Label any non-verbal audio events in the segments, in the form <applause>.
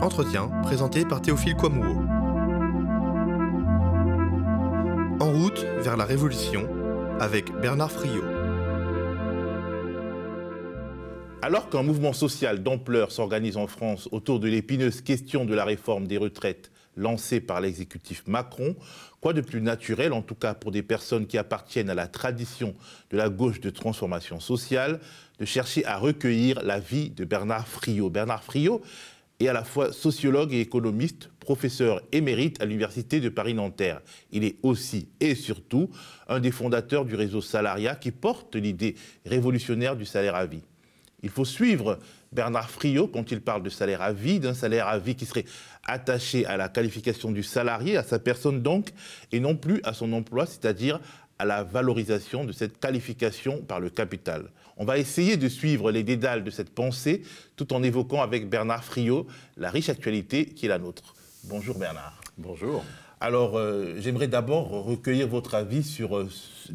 Entretien présenté par Théophile Kouamouo. En route vers la révolution avec Bernard Friot. Alors qu'un mouvement social d'ampleur s'organise en France autour de l'épineuse question de la réforme des retraites lancée par l'exécutif Macron, quoi de plus naturel, en tout cas pour des personnes qui appartiennent à la tradition de la gauche de transformation sociale, de chercher à recueillir la vie de Bernard Friot? Bernard Friot est à la fois sociologue et économiste, professeur émérite à l'Université de Paris-Nanterre. Il est aussi et surtout un des fondateurs du réseau Salariat qui porte l'idée révolutionnaire du salaire à vie. Il faut suivre Bernard Friot quand il parle de salaire à vie, d'un salaire à vie qui serait attaché à la qualification du salarié, à sa personne donc, et non plus à son emploi, c'est-à-dire à la valorisation de cette qualification par le capital. On va essayer de suivre les dédales de cette pensée tout en évoquant avec Bernard Friot la riche actualité qui est la nôtre. Bonjour Bernard. Bonjour. Alors, euh, j'aimerais d'abord recueillir votre avis sur euh,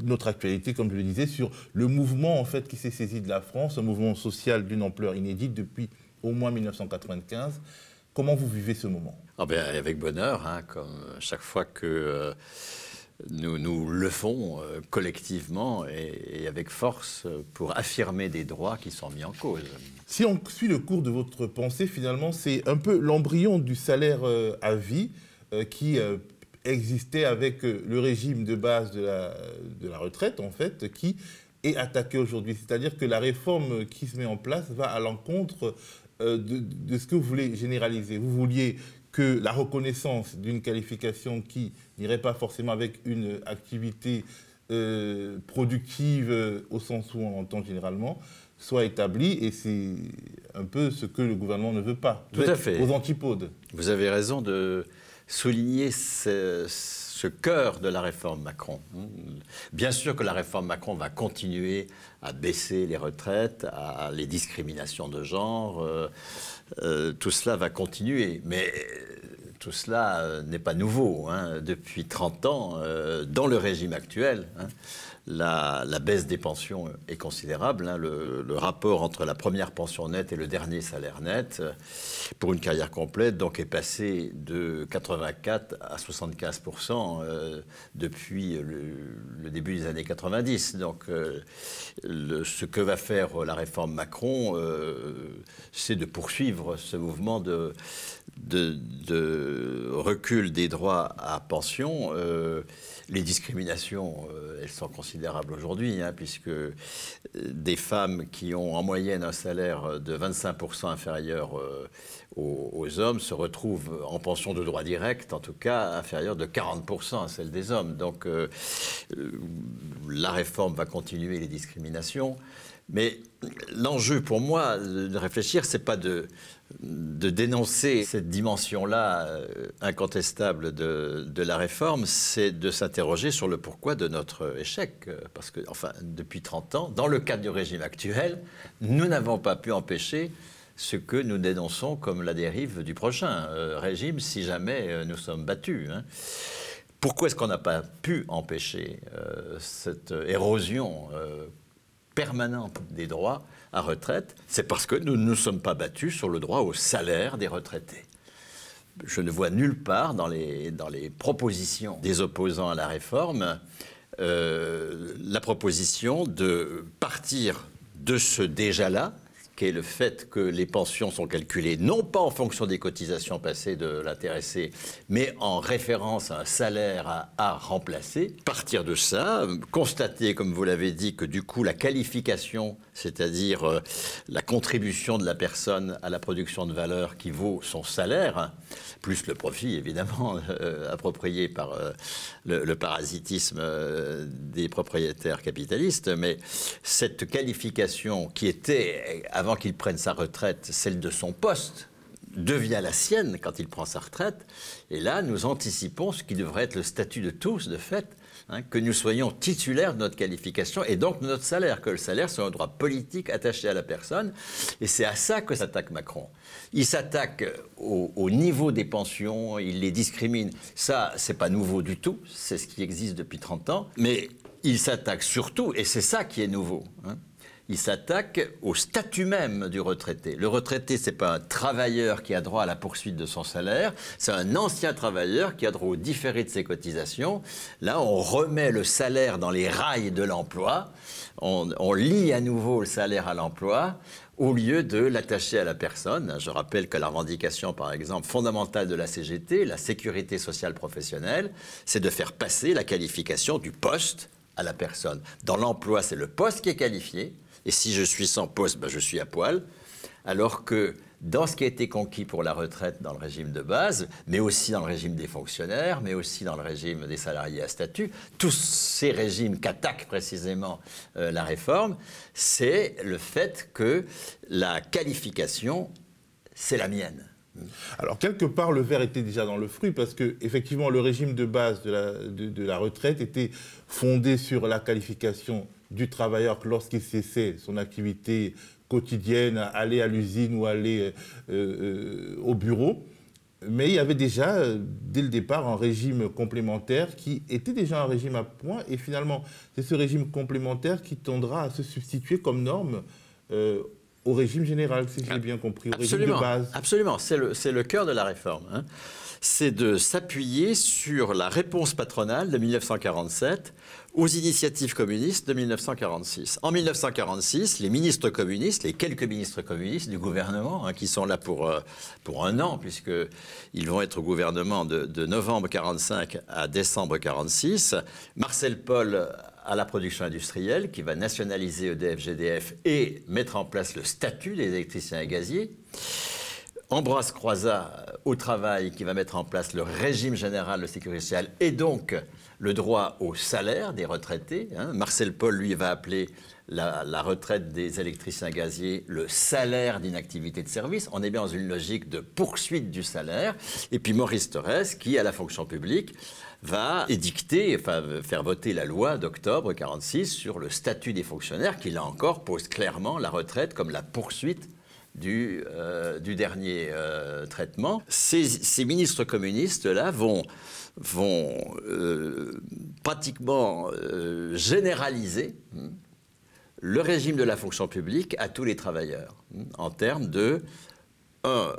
notre actualité, comme je le disais, sur le mouvement en fait qui s'est saisi de la France, un mouvement social d'une ampleur inédite depuis au moins 1995. Comment vous vivez ce moment? Ah ben, Avec bonheur, hein, comme chaque fois que euh, nous, nous le font collectivement et, avec force pour affirmer des droits qui sont mis en cause. Si on suit le cours de votre pensée, finalement, c'est un peu l'embryon du salaire à vie qui existait avec euh, le régime de base de la, retraite, en fait, qui est attaqué aujourd'hui. C'est-à-dire que la réforme qui se met en place va à l'encontre euh, de, de, ce que vous voulez généraliser. Vous vouliez que la reconnaissance d'une qualification qui n'irait pas forcément avec une activité euh, productive euh, au sens où on entend généralement soit établie et c'est un peu ce que le gouvernement ne veut pas. Tout à fait. Aux antipodes. Vous avez raison de souligner ce, ce, cœur de la réforme Macron. Bien sûr que la réforme Macron va continuer à baisser les retraites, à les discriminations de genre, euh, euh, tout cela va continuer, mais tout cela euh, n'est pas nouveau. Hein. Depuis 30 ans, euh, dans le régime actuel, hein, la, baisse des pensions est considérable. Hein. Le, rapport entre la première pension nette et le dernier salaire net euh, pour une carrière complète donc est passé de 84 à 75 euh, depuis le, début des années 90. Donc, euh, ce que va faire la réforme Macron, c'est de poursuivre ce mouvement de, recul des droits à pension. Les discriminations, elles sont considérables considérable aujourd'hui, hein, puisque euh, des femmes qui ont en moyenne un salaire de 25% inférieur euh, aux, hommes se retrouvent en pension de droit direct, en tout cas inférieure de 40% à celle des hommes. Donc euh, la réforme va continuer les discriminations. Mais l'enjeu pour moi de réfléchir, c'est pas de, de dénoncer cette dimension-là euh, incontestable de, la réforme, c'est de s'interroger sur le pourquoi de notre échec. Parce que, enfin, depuis 30 ans, dans le cadre du régime actuel, nous n'avons pas pu empêcher ce que nous dénonçons comme la dérive du prochain euh, régime si jamais euh, nous sommes battus. Hein. Pourquoi est-ce qu'on n'a pas pu empêcher cette érosion permanente des droits à retraite C'est parce que nous ne nous sommes pas battus sur le droit au salaire des retraités. Je ne vois nulle part dans les, dans les propositions des opposants à la réforme euh, la proposition de partir de ce déjà-là, qui est le fait que les pensions sont calculées non pas en fonction des cotisations passées de l'intéressé, mais en référence à un salaire à, à, remplacer. Partir de ça, constater, comme vous l'avez dit, que du coup la qualification, c'est-à-dire euh, la contribution de la personne à la production de valeur qui vaut son salaire, plus le profit évidemment <laughs> euh, approprié par euh, le, parasitisme des propriétaires capitalistes, mais cette qualification qui était avant qu'il prenne sa retraite, celle de son poste, devient la sienne quand il prend sa retraite. Et là, nous anticipons ce qui devrait être le statut de tous, de fait, hein, que nous soyons titulaires de notre qualification et donc de notre salaire, que le salaire soit un droit politique attaché à la personne. Et c'est à ça que s'attaque Macron. Il s'attaque au, au, niveau des pensions, il les discrimine. Ça, c'est pas nouveau du tout, c'est ce qui existe depuis 30 ans. Mais il s'attaque surtout, et c'est ça qui est nouveau, hein, il s'attaque au statut même du retraité. Le retraité, c'est pas un travailleur qui a droit à la poursuite de son salaire, c'est un ancien travailleur qui a droit au différé de ses cotisations. Là, on remet le salaire dans les rails de l'emploi, on, on lie à nouveau le salaire à l'emploi, au lieu de l'attacher à la personne. Je rappelle que la revendication, par exemple, fondamentale de la CGT, la sécurité sociale professionnelle, c'est de faire passer la qualification du poste à la personne. Dans l'emploi, c'est le poste qui est qualifié, et si je suis sans poste, ben je suis à poil. Alors que dans ce qui a été conquis pour la retraite dans le régime de base, mais aussi dans le régime des fonctionnaires, mais aussi dans le régime des salariés à statut, tous ces régimes qu'attaque précisément euh, la réforme, c'est le fait que la qualification, c'est la mienne. Alors, quelque part, le verre était déjà dans le fruit parce que, effectivement, le régime de base de la, de la retraite était fondé sur la qualification du travailleur lorsqu'il cessait son activité quotidienne, aller à l'usine ou aller euh, euh, au bureau. Mais il y avait déjà, euh, dès le départ, un régime complémentaire qui était déjà un régime à point. Et finalement, c'est ce régime complémentaire qui tendra à se substituer comme norme au régime général, si j'ai bien compris, au absolument, régime de base. Absolument, c'est le, le, cœur de la réforme. Hein. C'est de s'appuyer sur la réponse patronale de 1947 aux initiatives communistes de 1946. En 1946, les ministres communistes, les quelques ministres communistes du gouvernement, hein, qui sont là pour, euh, pour un an, puisqu'ils vont être au gouvernement de, novembre 45 à décembre 46, Marcel Paul à la production industrielle, qui va nationaliser EDF-GDF et mettre en place le statut des électriciens et gaziers. Ambroise Croizat au travail, qui va mettre en place le régime général de sécurité sociale et donc le droit au salaire des retraités. Hein. Marcel Paul, lui, va appeler la, retraite des électriciens gaziers le salaire d'inactivité de service. On est bien dans une logique de poursuite du salaire. Et puis Maurice Thorez, qui, à la fonction publique, va édicter, enfin, faire voter la loi d'octobre 46 sur le statut des fonctionnaires, qui, là encore, pose clairement la retraite comme la poursuite du, euh, dernier euh, traitement. Ces, ces ministres communistes-là vont vont euh, pratiquement euh, généraliser hmm, le régime de la fonction publique à tous les travailleurs, hmm, en termes de un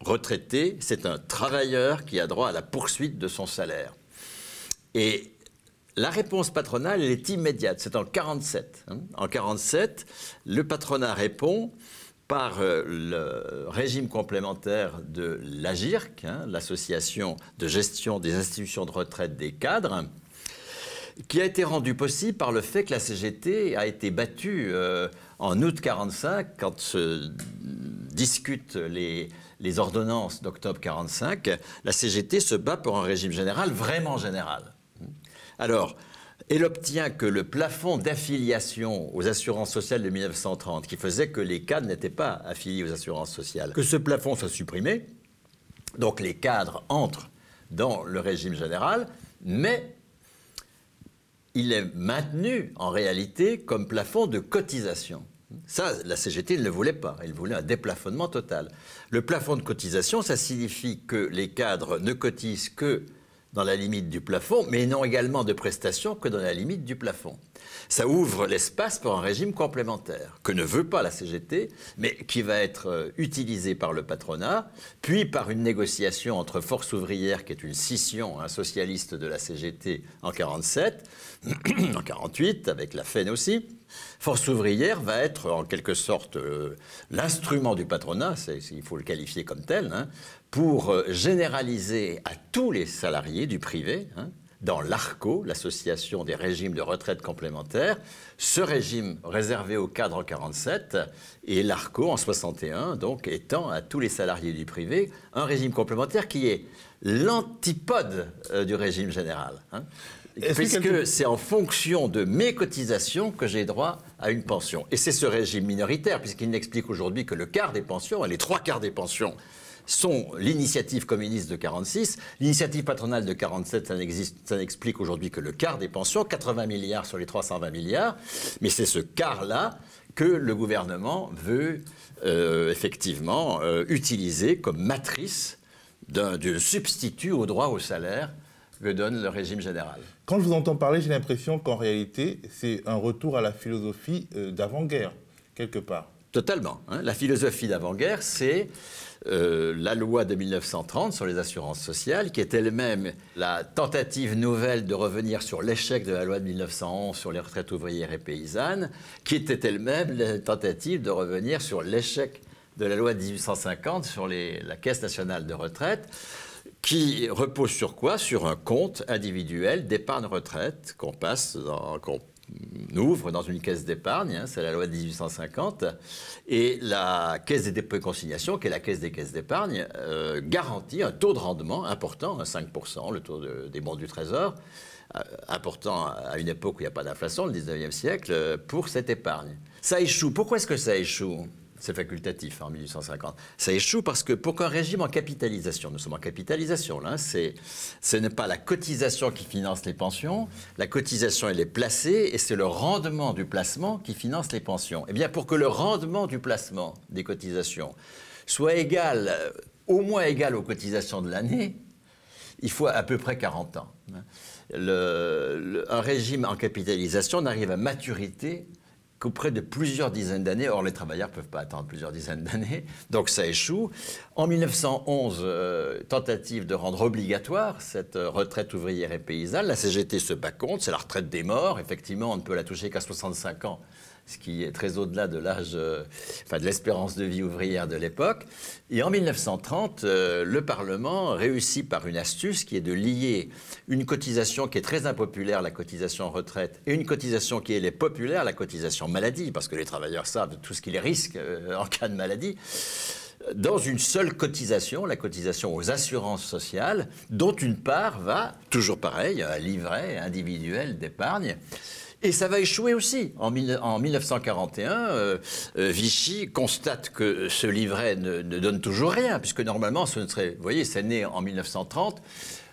retraité, c'est un travailleur qui a droit à la poursuite de son salaire. Et la réponse patronale, elle est immédiate, c'est en 47. Hmm. En 47, le patronat répond par euh, le régime complémentaire de l'AGIRC, hein, l'association de gestion des institutions de retraite des cadres, qui a été rendu possible par le fait que la CGT a été battue euh, en août 45 quand se discutent les, les ordonnances d'octobre 45. La CGT se bat pour un régime général vraiment général. Alors, elle obtient que le plafond d'affiliation aux assurances sociales de 1930, qui faisait que les cadres n'étaient pas affiliés aux assurances sociales, que ce plafond soit supprimé. Donc les cadres entrent dans le régime général, mais il est maintenu en réalité comme plafond de cotisation. Ça, la CGT ne le voulait pas. Elle voulait un déplafonnement total. Le plafond de cotisation, ça signifie que les cadres ne cotisent que dans la limite du plafond, mais n'ont également de prestations que dans la limite du plafond. Ça ouvre l'espace pour un régime complémentaire, que ne veut pas la CGT, mais qui va être euh, utilisé par le patronat, puis par une négociation entre Force ouvrière, qui est une scission un socialiste de la CGT en 47, <clears throat> en 48, avec la FEN aussi. Force ouvrière va être en quelque sorte euh, l'instrument du patronat, il faut le qualifier comme tel, hein, pour euh, généraliser à tous les salariés du privé, hein, dans l'ARCO, l'association des régimes de retraite complémentaires, ce régime réservé aux cadres en 47 et l'ARCO en 61, donc étant à tous les salariés du privé un régime complémentaire qui est l'antipode euh, du régime général. Hein. puisque c'est en fonction de mes cotisations que j'ai droit à une pension. Et c'est ce régime minoritaire, puisqu'il n'explique aujourd'hui que le quart des pensions, les trois quarts des pensions sont l'initiative communiste de 46. L'initiative patronale de 47, ça n'explique aujourd'hui que le quart des pensions, 80 milliards sur les 320 milliards. Mais c'est ce quart-là que le gouvernement veut euh, effectivement euh, utiliser comme matrice d'un substitut au droit au salaire que donne le régime général. Quand je vous entends parler, j'ai l'impression qu'en réalité, c'est un retour à la philosophie euh, d'avant-guerre, quelque part. Totalement. Hein. La philosophie d'avant-guerre, c'est euh, la loi de 1930 sur les assurances sociales, qui est elle-même la tentative nouvelle de revenir sur l'échec de la loi de 1911 sur les retraites ouvrières et paysannes, qui était elle-même la tentative de revenir sur l'échec de la loi de 1850 sur la Caisse nationale de retraite qui repose sur quoi? Sur un compte individuel d'épargne retraite qu'on passe, qu'on ouvre dans une caisse d'épargne, hein, c'est la loi de 1850, et la caisse des dépôts et consignations, qui est la caisse des caisses d'épargne, euh, garantit un taux de rendement important, 5%, le taux des bons du Trésor, euh, important à une époque où il n'y a pas d'inflation, le 19e siècle, euh, pour cette épargne. Ça échoue. Pourquoi est-ce que ça échoue? C'est facultatif en 1850. Ça échoue parce que pour qu'un régime en capitalisation, nous sommes en capitalisation c'est, ce n'est pas la cotisation qui finance les pensions, la cotisation elle est placée et c'est le rendement du placement qui finance les pensions. Eh bien pour que le rendement du placement des cotisations soit égal, euh, au moins égal aux cotisations de l'année, il faut à peu près 40 ans. un régime en capitalisation n'arrive à maturité auprès de plusieurs dizaines d'années. Or, les travailleurs ne peuvent pas attendre plusieurs dizaines d'années, donc ça échoue. En 1911, euh, tentative de rendre obligatoire cette euh, retraite ouvrière et paysanne. La CGT se bat contre, c'est la retraite des morts. Effectivement, on ne peut la toucher qu'à 65 ans ce qui est très au-delà de l'âge, euh, enfin de l'espérance de vie ouvrière de l'époque. Et en 1930, euh, le Parlement réussit par une astuce qui est de lier une cotisation qui est très impopulaire, la cotisation retraite, et une cotisation qui est populaire, la cotisation maladie, parce que les travailleurs savent tout ce qu'ils risquent euh, en cas de maladie dans une seule cotisation, la cotisation aux assurances sociales, dont une part va, toujours pareil, un livret individuel d'épargne. Et ça va échouer aussi. En, 1941, euh, euh, Vichy constate que ce livret ne, donne toujours rien, puisque normalement, ce ne serait, vous voyez, c'est né en 1930.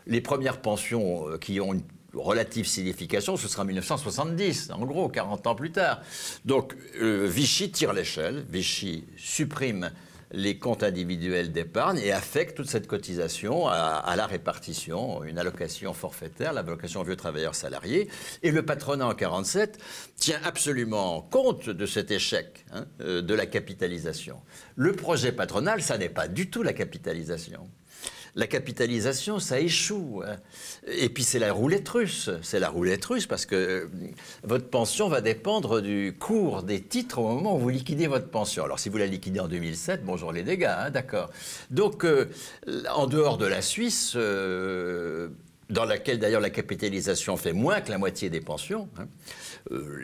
Les premières pensions euh, qui ont une relative signification, ce sera en 1970, en gros, 40 ans plus tard. Donc Vichy tire l'échelle, Vichy supprime les comptes individuels d'épargne et affecte toute cette cotisation à, la répartition, une allocation forfaitaire, l'allocation vieux travailleurs salariés. Et le patronat en 47 tient absolument compte de cet échec hein, euh, de la capitalisation. Le projet patronal, ça n'est pas du tout la capitalisation la capitalisation, ça échoue. Et puis c'est la roulette russe. C'est la roulette russe parce que euh, votre pension va dépendre du cours des titres au moment où vous liquidez votre pension. Alors si vous la liquidez en 2007, bonjour les dégâts, hein, d'accord. Donc euh, en dehors de la Suisse, euh, dans laquelle d'ailleurs la capitalisation fait moins que la moitié des pensions, hein,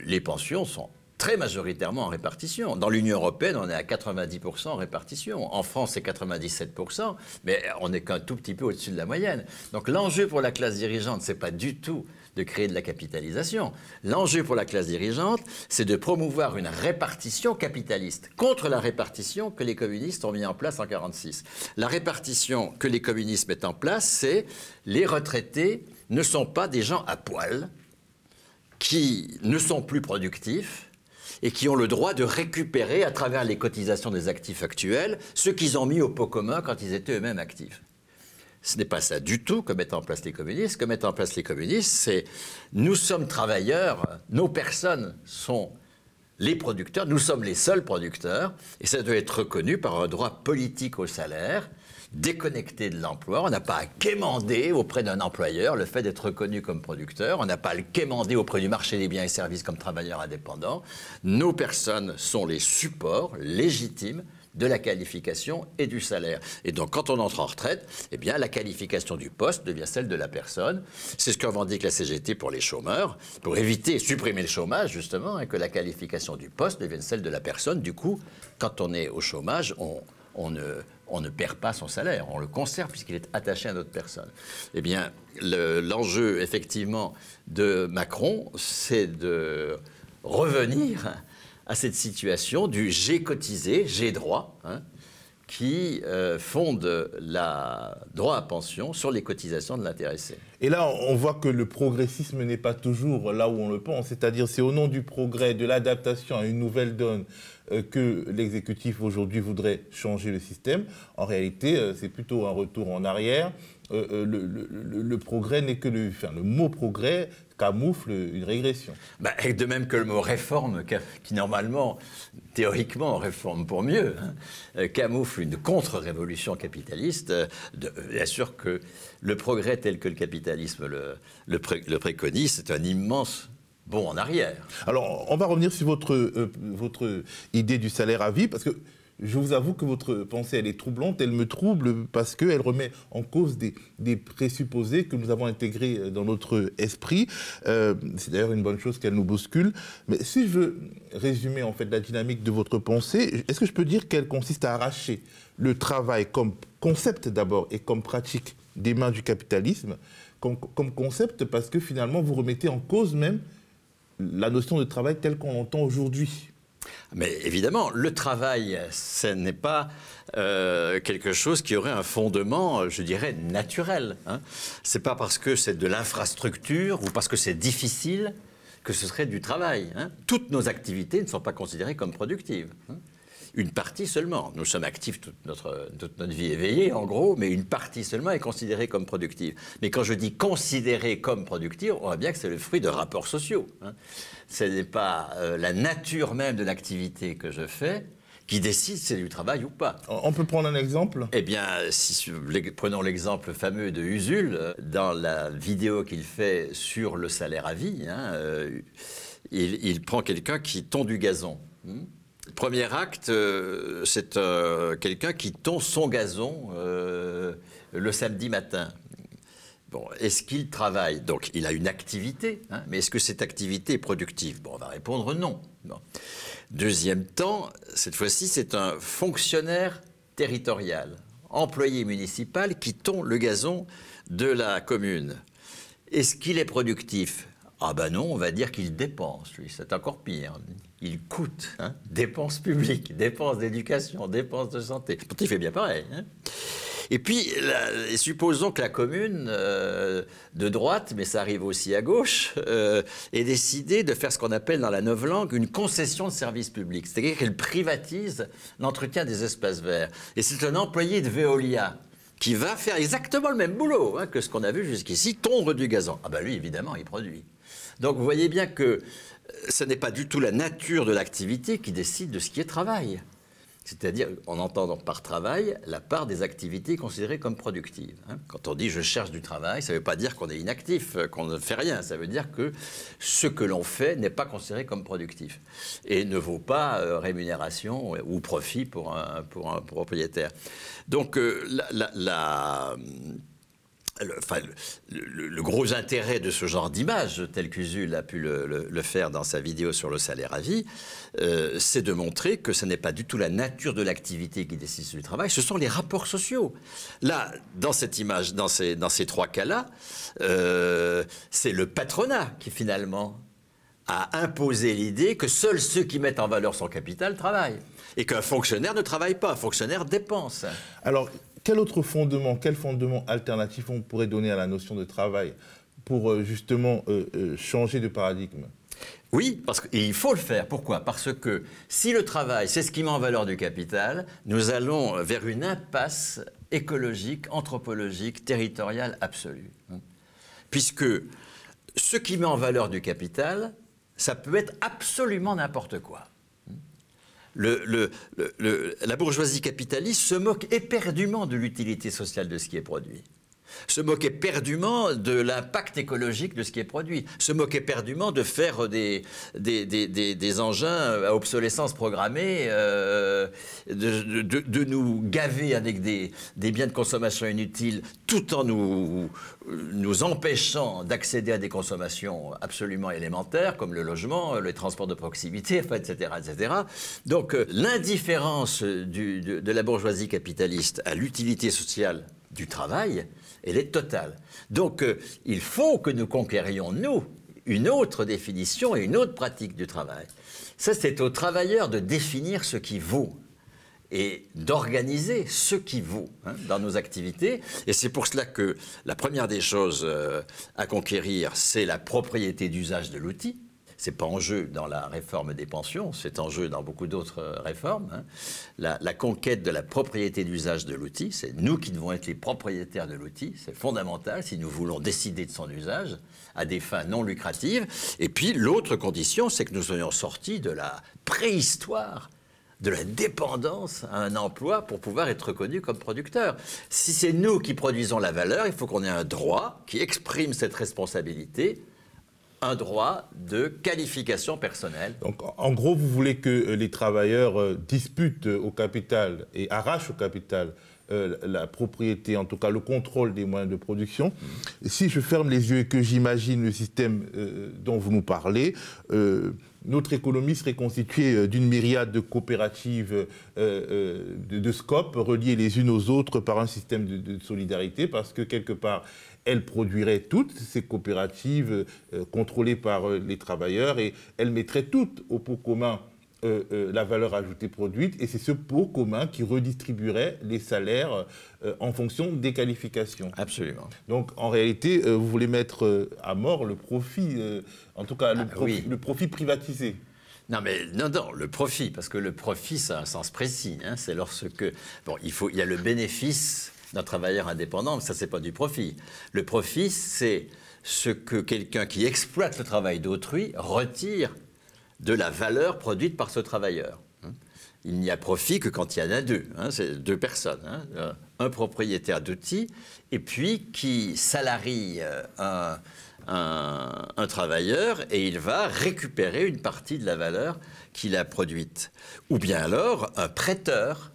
les pensions sont très majoritairement en répartition. Dans l'Union européenne, on est à 90% en répartition. En France, c'est 97%, mais on n'est qu'un tout petit peu au-dessus de la moyenne. Donc l'enjeu pour la classe dirigeante, c'est pas du tout de créer de la capitalisation. L'enjeu pour la classe dirigeante, c'est de promouvoir une répartition capitaliste contre la répartition que les communistes ont mis en place en 1946. La répartition que les communistes mettent en place, c'est les retraités ne sont pas des gens à poil qui ne sont plus productifs, et qui ont le droit de récupérer à travers les cotisations des actifs actuels ce qu'ils ont mis au pot commun quand ils étaient eux-mêmes actifs. Ce n'est pas ça du tout que mettent en place les communistes. Ce que mettent en place les communistes, c'est nous sommes travailleurs, nos personnes sont les producteurs, nous sommes les seuls producteurs, et ça doit être reconnu par un droit politique au salaire, déconnecté de l'emploi. On n'a pas à quémander auprès d'un employeur le fait d'être reconnu comme producteur. On n'a pas à le quémander auprès du marché des biens et services comme travailleur indépendant. Nos personnes sont les supports légitimes de la qualification et du salaire. Et donc, quand on entre en retraite, eh bien, la qualification du poste devient celle de la personne. C'est ce que revendique la CGT pour les chômeurs, pour éviter, supprimer le chômage, justement, et que la qualification du poste devienne celle de la personne. Du coup, quand on est au chômage, on, on ne, on ne perd pas son salaire, on le conserve puisqu'il est attaché à notre personne. Eh bien, l'enjeu, effectivement, de Macron, c'est de revenir à cette situation du j'ai cotisé, j'ai droit, hein, qui euh, fonde la droit à pension sur les cotisations de l'intéressé. Et là, on voit que le progressisme n'est pas toujours là où on le pense, c'est-à-dire c'est au nom du progrès, de l'adaptation à une nouvelle donne que l'exécutif aujourd'hui voudrait changer le système. En réalité, euh, c'est plutôt un retour en arrière. Euh, le, progrès n'est que le, enfin, le mot progrès camoufle une régression. Bah, de même que le mot réforme, qui normalement, théoriquement, réforme pour mieux, hein, camoufle une contre-révolution capitaliste, bien sûr que le progrès tel que le capitalisme le, le préconise, c'est un immense bon en arrière. Alors, on va revenir sur votre, euh, votre idée du salaire à vie, parce que je vous avoue que votre pensée, elle est troublante. Elle me trouble parce qu'elle remet en cause des, des, présupposés que nous avons intégrés euh, dans notre esprit. Euh, c'est d'ailleurs une bonne chose qu'elle nous bouscule. Mais si je veux résumer en fait la dynamique de votre pensée, est-ce que je peux dire qu'elle consiste à arracher le travail comme concept d'abord et comme pratique des mains du capitalisme, comme, comme concept parce que finalement vous remettez en cause même la notion de travail telle qu'on l'entend aujourd'hui. Mais évidemment, le travail, ce n'est pas euh, quelque chose qui aurait un fondement, je dirais, naturel. Hein. Ce n'est pas parce que c'est de l'infrastructure ou parce que c'est difficile que ce serait du travail. Hein. Toutes nos activités ne sont pas considérées comme productives. Hein une partie seulement. Nous sommes actifs toute notre, notre vie éveillée, en gros, mais une partie seulement est considérée comme productive. Mais quand je dis considérée comme productive, on voit bien que c'est le fruit de rapports sociaux. Hein. Ce n'est pas euh, la nature même de l'activité que je fais qui décide si c'est du travail ou pas. On peut prendre un exemple? Eh bien, si, prenons l'exemple fameux de Usul, euh, dans la vidéo qu'il fait sur le salaire à vie, hein, euh, il, prend quelqu'un qui tond du gazon. Hmm. Premier acte, euh, c'est euh, quelqu'un qui tond son gazon euh, le samedi matin. Bon, est-ce qu'il travaille? Donc, il a une activité, hein, mais est-ce que cette activité est productive? Bon, on va répondre non. Deuxième temps, cette fois-ci, c'est un fonctionnaire territorial, employé municipal qui tond le gazon de la commune. Est-ce qu'il est productif? Ah ben non, on va dire qu'il dépense, lui, c'est encore pire. Il coûte, hein. dépenses publiques, dépenses d'éducation, dépenses de santé. Il fait bien pareil. Hein. Et puis, supposons que la commune euh, de droite, mais ça arrive aussi à gauche, euh, ait décidé de faire ce qu'on appelle dans la langue une concession de service public. C'est-à-dire qu'elle privatise l'entretien des espaces verts. Et c'est un employé de Veolia qui va faire exactement le même boulot hein, que ce qu'on a vu jusqu'ici, tondre du gazon. Ah ben lui, évidemment, il produit. Donc vous voyez bien que euh, ce n'est pas du tout la nature de l'activité qui décide de ce qui est travail. C'est-à-dire, en entendant par travail, la part des activités considérées comme productives. Hein. Quand on dit je cherche du travail, ça ne veut pas dire qu'on est inactif, euh, qu'on ne fait rien. Ça veut dire que ce que l'on fait n'est pas considéré comme productif et ne vaut pas euh, rémunération ou profit pour un, pour un propriétaire. Donc, la le, gros intérêt de ce genre d'image, tel qu'Usul a pu le, faire dans sa vidéo sur le salaire à vie, euh, c'est de montrer que ce n'est pas du tout la nature de l'activité qui décide du travail, ce sont les rapports sociaux. Là, dans cette image, dans ces, dans ces trois cas-là, euh, c'est le patronat qui finalement a imposé l'idée que seuls ceux qui mettent en valeur son capital travaillent et qu'un fonctionnaire ne travaille pas, un fonctionnaire dépense. Alors, quel autre fondement, quel fondement alternatif on pourrait donner à la notion de travail pour euh, justement euh, euh, changer de paradigme? Oui, parce qu'il faut le faire. Pourquoi? Parce que si le travail, c'est ce qui met en valeur du capital, nous allons vers une impasse écologique, anthropologique, territoriale absolue. Puisque ce qui met en valeur du capital, ça peut être absolument n'importe quoi la bourgeoisie capitaliste se moque éperdument de l'utilité sociale de ce qui est produit se moque éperdument de l'impact écologique de ce qui est produit, se moque éperdument de faire des, des, engins à obsolescence programmée, euh, de, nous gaver avec des, biens de consommation inutiles tout en nous, nous empêchant d'accéder à des consommations absolument élémentaires comme le logement, les transports de proximité, etc. etc. Donc euh, l'indifférence de la bourgeoisie capitaliste à l'utilité sociale du travail, elle est totale. Donc euh, il faut que nous conquérions, nous, une autre définition et une autre pratique du travail. Ça, c'est aux travailleurs de définir ce qui vaut. et d'organiser ce qui vaut hein, dans nos activités. Et c'est pour cela que la première des choses euh, à conquérir, c'est la propriété d'usage de l'outil. C'est pas en jeu dans la réforme des pensions, c'est en jeu dans beaucoup d'autres euh, réformes. Hein. La, conquête de la propriété d'usage de l'outil, c'est nous qui devons être les propriétaires de l'outil, c'est fondamental si nous voulons décider de son usage à des fins non lucratives. Et puis l'autre condition, c'est que nous soyons sortis de la préhistoire de la dépendance à un emploi pour pouvoir être reconnu comme producteur. Si c'est nous qui produisons la valeur, il faut qu'on ait un droit qui exprime cette responsabilité un droit de qualification personnelle. Donc, en gros, vous voulez que euh, les travailleurs euh, disputent au capital et arrachent au capital euh, la propriété, en tout cas le contrôle des moyens de production. Si je ferme les yeux et que j'imagine le système dont vous nous parlez, notre économie serait constituée euh, d'une myriade de coopératives euh, euh, de, de, scope reliées les unes aux autres par un système de, solidarité, parce que quelque part, elles produiraient toutes ces coopératives contrôlées par les travailleurs et elles mettraient toutes au pot commun euh, euh, la valeur ajoutée produite et c'est ce pot commun qui redistribuerait les salaires euh, en fonction des qualifications. Absolument. Donc en réalité, vous voulez mettre à mort le profit, en tout cas le, ah, profit, le, profit, privatisé. Non, mais non, non, le profit, parce que le profit, ça a un sens précis. Hein, c'est lorsque. Bon, il, faut, il y a le bénéfice d'un travailleur indépendant, mais ça, c'est pas du profit. Le profit, c'est ce que quelqu'un qui exploite le travail d'autrui retire de la valeur produite par ce travailleur. Hein. Il n'y a profit que quand il y en a deux, hein, c'est deux personnes, hein. euh, un propriétaire d'outils et puis qui salarie euh, un, un, travailleur et il va récupérer une partie de la valeur qu'il a produite. Ou bien alors un prêteur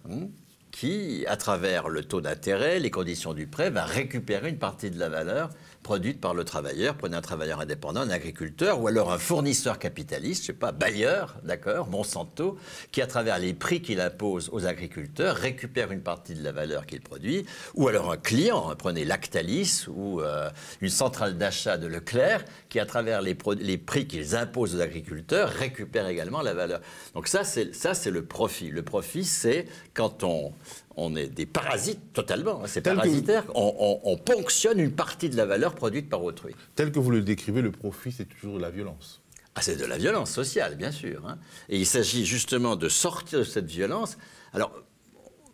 qui, à travers le taux d'intérêt, les conditions du prêt, va récupérer une partie de la valeur produite par le travailleur. Prenez un travailleur indépendant, un agriculteur, ou alors un fournisseur capitaliste, je sais pas, Bayer, d'accord, Monsanto, qui à travers les prix qu'il impose aux agriculteurs récupère une partie de la valeur qu'il produit, ou alors un client, prenez Lactalis ou euh, une centrale d'achat de Leclerc, qui à travers les, les prix qu'ils imposent aux agriculteurs récupère également la valeur. Donc ça, c'est le profit. Le profit, c'est quand on on est des parasites totalement, hein, c'est parasitaire. On, ponctionne une partie de la valeur produite par autrui. Tel que vous le décrivez, le profit, c'est toujours de la violence. Ah, c'est de la violence sociale, bien sûr. Hein. Et il s'agit justement de sortir de cette violence. Alors,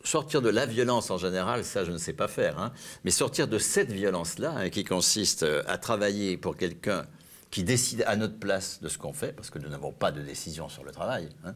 sortir de la violence en général, ça, je ne sais pas faire. Hein. Mais sortir de cette violence-là, qui consiste à travailler pour quelqu'un qui décide à notre place de ce qu'on fait, parce que nous n'avons pas de décision sur le travail, hein,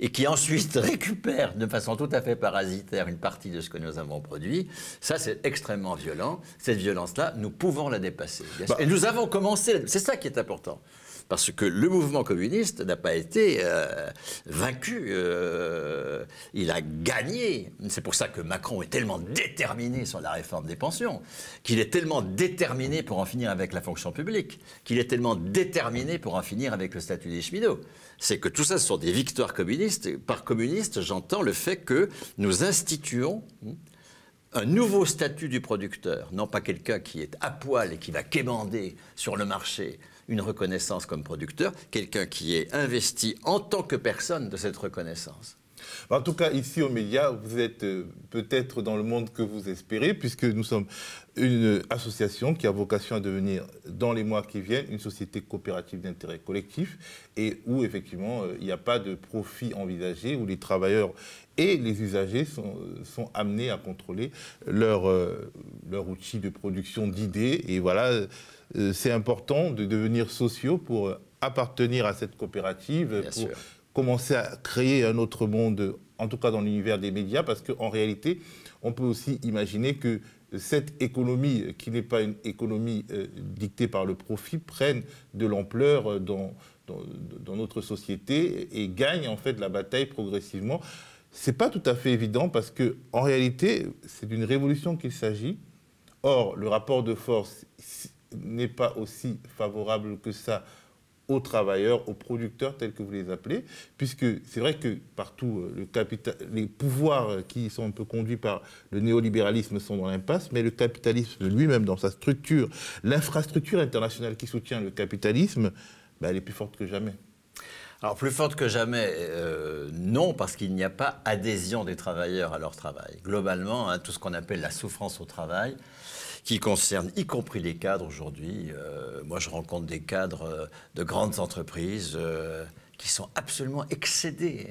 et qui ensuite <laughs> récupère de façon tout à fait parasitaire une partie de ce que nous avons produit, ça c'est extrêmement violent. Cette violence-là, nous pouvons la dépasser. Bah et nous avons commencé, c'est ça qui est important parce que le mouvement communiste n'a pas été euh, vaincu, euh, il a gagné. C'est pour ça que Macron est tellement déterminé sur la réforme des pensions, qu'il est tellement déterminé pour en finir avec la fonction publique, qu'il est tellement déterminé pour en finir avec le statut des cheminots. C'est que tout ça ce sont des victoires communistes. Par communiste, j'entends le fait que nous instituons un nouveau statut du producteur, non pas quelqu'un qui est à poil et qui va quémander sur le marché, une reconnaissance comme producteur, quelqu'un qui est investi en tant que personne de cette reconnaissance. En tout cas, ici aux médias, vous êtes euh, peut-être dans le monde que vous espérez, puisque nous sommes une association qui a vocation à devenir, dans les mois qui viennent, une société coopérative d'intérêt collectif, et où effectivement euh, il n'y a pas de profit envisagé, où les travailleurs et les usagers sont, sont amenés à contrôler leur, euh, leur outil de production d'idées. Et voilà, euh, c'est important de devenir sociaux pour appartenir à cette coopérative, pour commencer à créer un autre monde, en tout cas dans l'univers des médias, parce qu'en réalité, on peut aussi imaginer que cette économie, qui n'est pas une économie euh, dictée par le profit, prenne de l'ampleur euh, dans, dans, notre société et gagne en fait la bataille progressivement. C'est pas tout à fait évident parce que en réalité, c'est d'une révolution qu'il s'agit. Or, le rapport de force n'est pas aussi favorable que ça aux travailleurs, aux producteurs tels que vous les appelez, puisque c'est vrai que partout, euh, les pouvoirs qui sont un peu conduits par le néolibéralisme sont dans l'impasse, mais le capitalisme lui-même, dans sa structure, l'infrastructure internationale qui soutient le capitalisme, ben, elle est plus forte que jamais. Alors plus forte que jamais, euh, non, parce qu'il n'y a pas adhésion des travailleurs à leur travail. Globalement, hein, tout ce qu'on appelle la souffrance au travail, qui concerne y compris les cadres aujourd'hui. Euh, moi, je rencontre des cadres euh, de grandes entreprises qui sont absolument excédés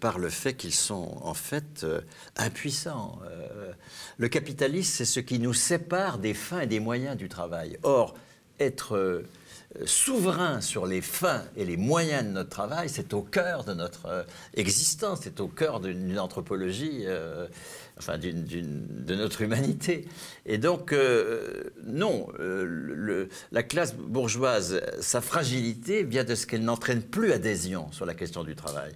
par le fait qu'ils sont en fait impuissants. le capitalisme, c'est ce qui nous sépare des fins et des moyens du travail. Or, être souverain sur les fins et les moyens de notre travail, c'est au cœur de notre euh, existence, c'est au cœur d'une anthropologie, euh, enfin de notre humanité. Et donc, euh, non, la classe bourgeoise, sa fragilité vient de ce qu'elle n'entraîne plus adhésion sur la question du travail.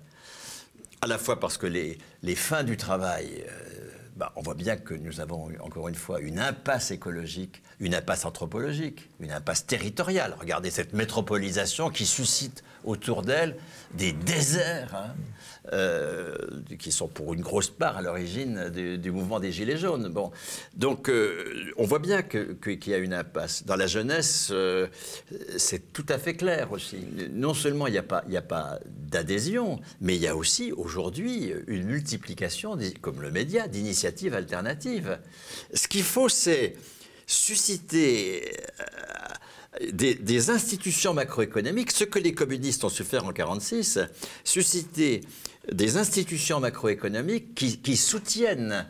À la fois parce que les, les fins du travail bah, on voit bien que nous avons encore une fois une impasse écologique, une impasse anthropologique, une impasse territoriale. Regardez cette métropolisation qui suscite autour d'elle des déserts, hein, euh, qui sont pour une grosse part à l'origine du, mouvement des Gilets jaunes. Bon. Donc euh, on voit bien qu'il y a une impasse. Dans la jeunesse, euh, c'est tout à fait clair aussi. Non seulement il n'y a pas, a pas d'adhésion, mais il y a aussi aujourd'hui une multiplication, comme le média, d'initiatives alternatives. Ce qu'il faut, c'est susciter des, institutions macroéconomiques, ce que les communistes ont su faire en 1946, susciter des institutions macroéconomiques qui, soutiennent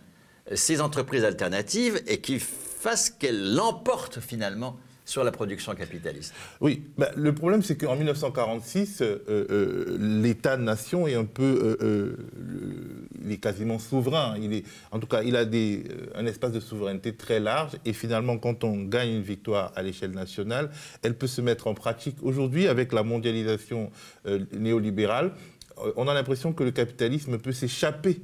ces entreprises alternatives et qui fassent qu'elles l'emportent finalement sur la production capitaliste. Oui, bah, le problème c'est qu'en 1946, euh, euh, l'État-nation est un peu, euh, il est quasiment souverain. Il est, en tout cas, il a des, un espace de souveraineté très large. Et finalement, quand on gagne une victoire à l'échelle nationale, elle peut se mettre en pratique. Aujourd'hui, avec la mondialisation néolibérale, on a l'impression que le capitalisme peut s'échapper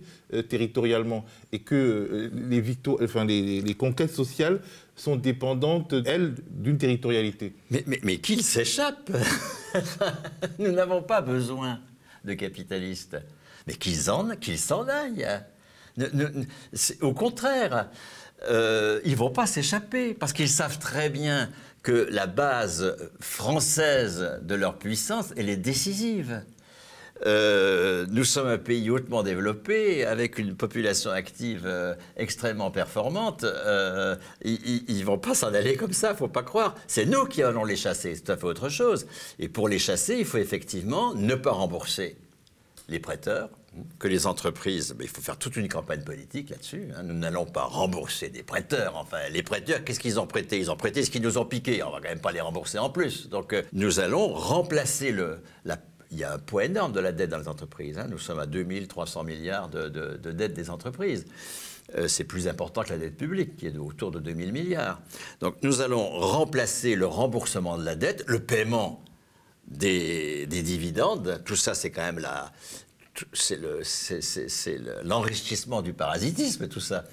territorialement et que les, victoires, enfin, les conquêtes sociales sont dépendantes, elles, d'une territorialité. Mais, mais, mais qu'ils s'échappent <laughs> Nous n'avons pas besoin de capitalistes. Mais qu'ils s'en aillent. au contraire, euh, ils ne vont pas s'échapper parce qu'ils savent très bien que la base française de leur puissance, elle est décisive. Euh, nous sommes un pays hautement développé, avec une population active euh, extrêmement performante. Euh, ils ne vont pas s'en aller comme ça, faut pas croire. C'est nous qui allons les chasser, c'est tout à fait autre chose. Et pour les chasser, il faut effectivement ne pas rembourser les prêteurs, que les entreprises, il faut faire toute une campagne politique là-dessus. Hein. Nous n'allons pas rembourser des prêteurs. Enfin, les prêteurs, qu'est-ce qu'ils ont prêté? Ils ont prêté ce qu'ils nous ont piqué. On va quand même pas les rembourser en plus. Donc, nous allons remplacer le, la il y a un poids énorme de la dette dans les entreprises. Hein. Nous sommes à 2300 milliards de, de, dettes des entreprises. Euh, c'est plus important que la dette publique, qui est autour de 2000 milliards. Donc nous allons remplacer le remboursement de la dette, le paiement des, dividendes. Tout ça, c'est quand même l'enrichissement du parasitisme, tout ça.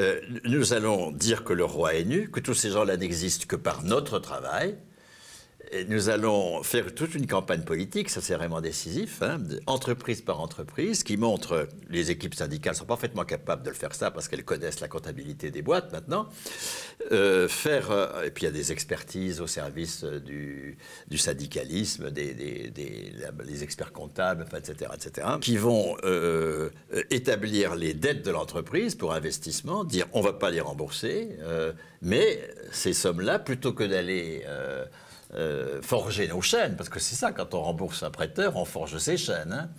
Euh, nous allons dire que le roi est nu, que tous ces gens-là n'existent que par notre travail, nous allons faire toute une campagne politique, ça c'est vraiment décisif, hein, entreprise par entreprise, qui montre, les équipes syndicales sont parfaitement capables de le faire ça parce qu'elles connaissent la comptabilité des boîtes maintenant, euh, faire, euh, et puis il y a des expertises au service du, syndicalisme, des, des, experts comptables, etc., etc., qui vont euh, établir les dettes de l'entreprise pour investissement, dire on ne va pas les rembourser, mais ces sommes-là, plutôt que d'aller euh, forger nos chaînes, parce que c'est ça, quand on rembourse un prêteur, on forge ses chaînes, hein,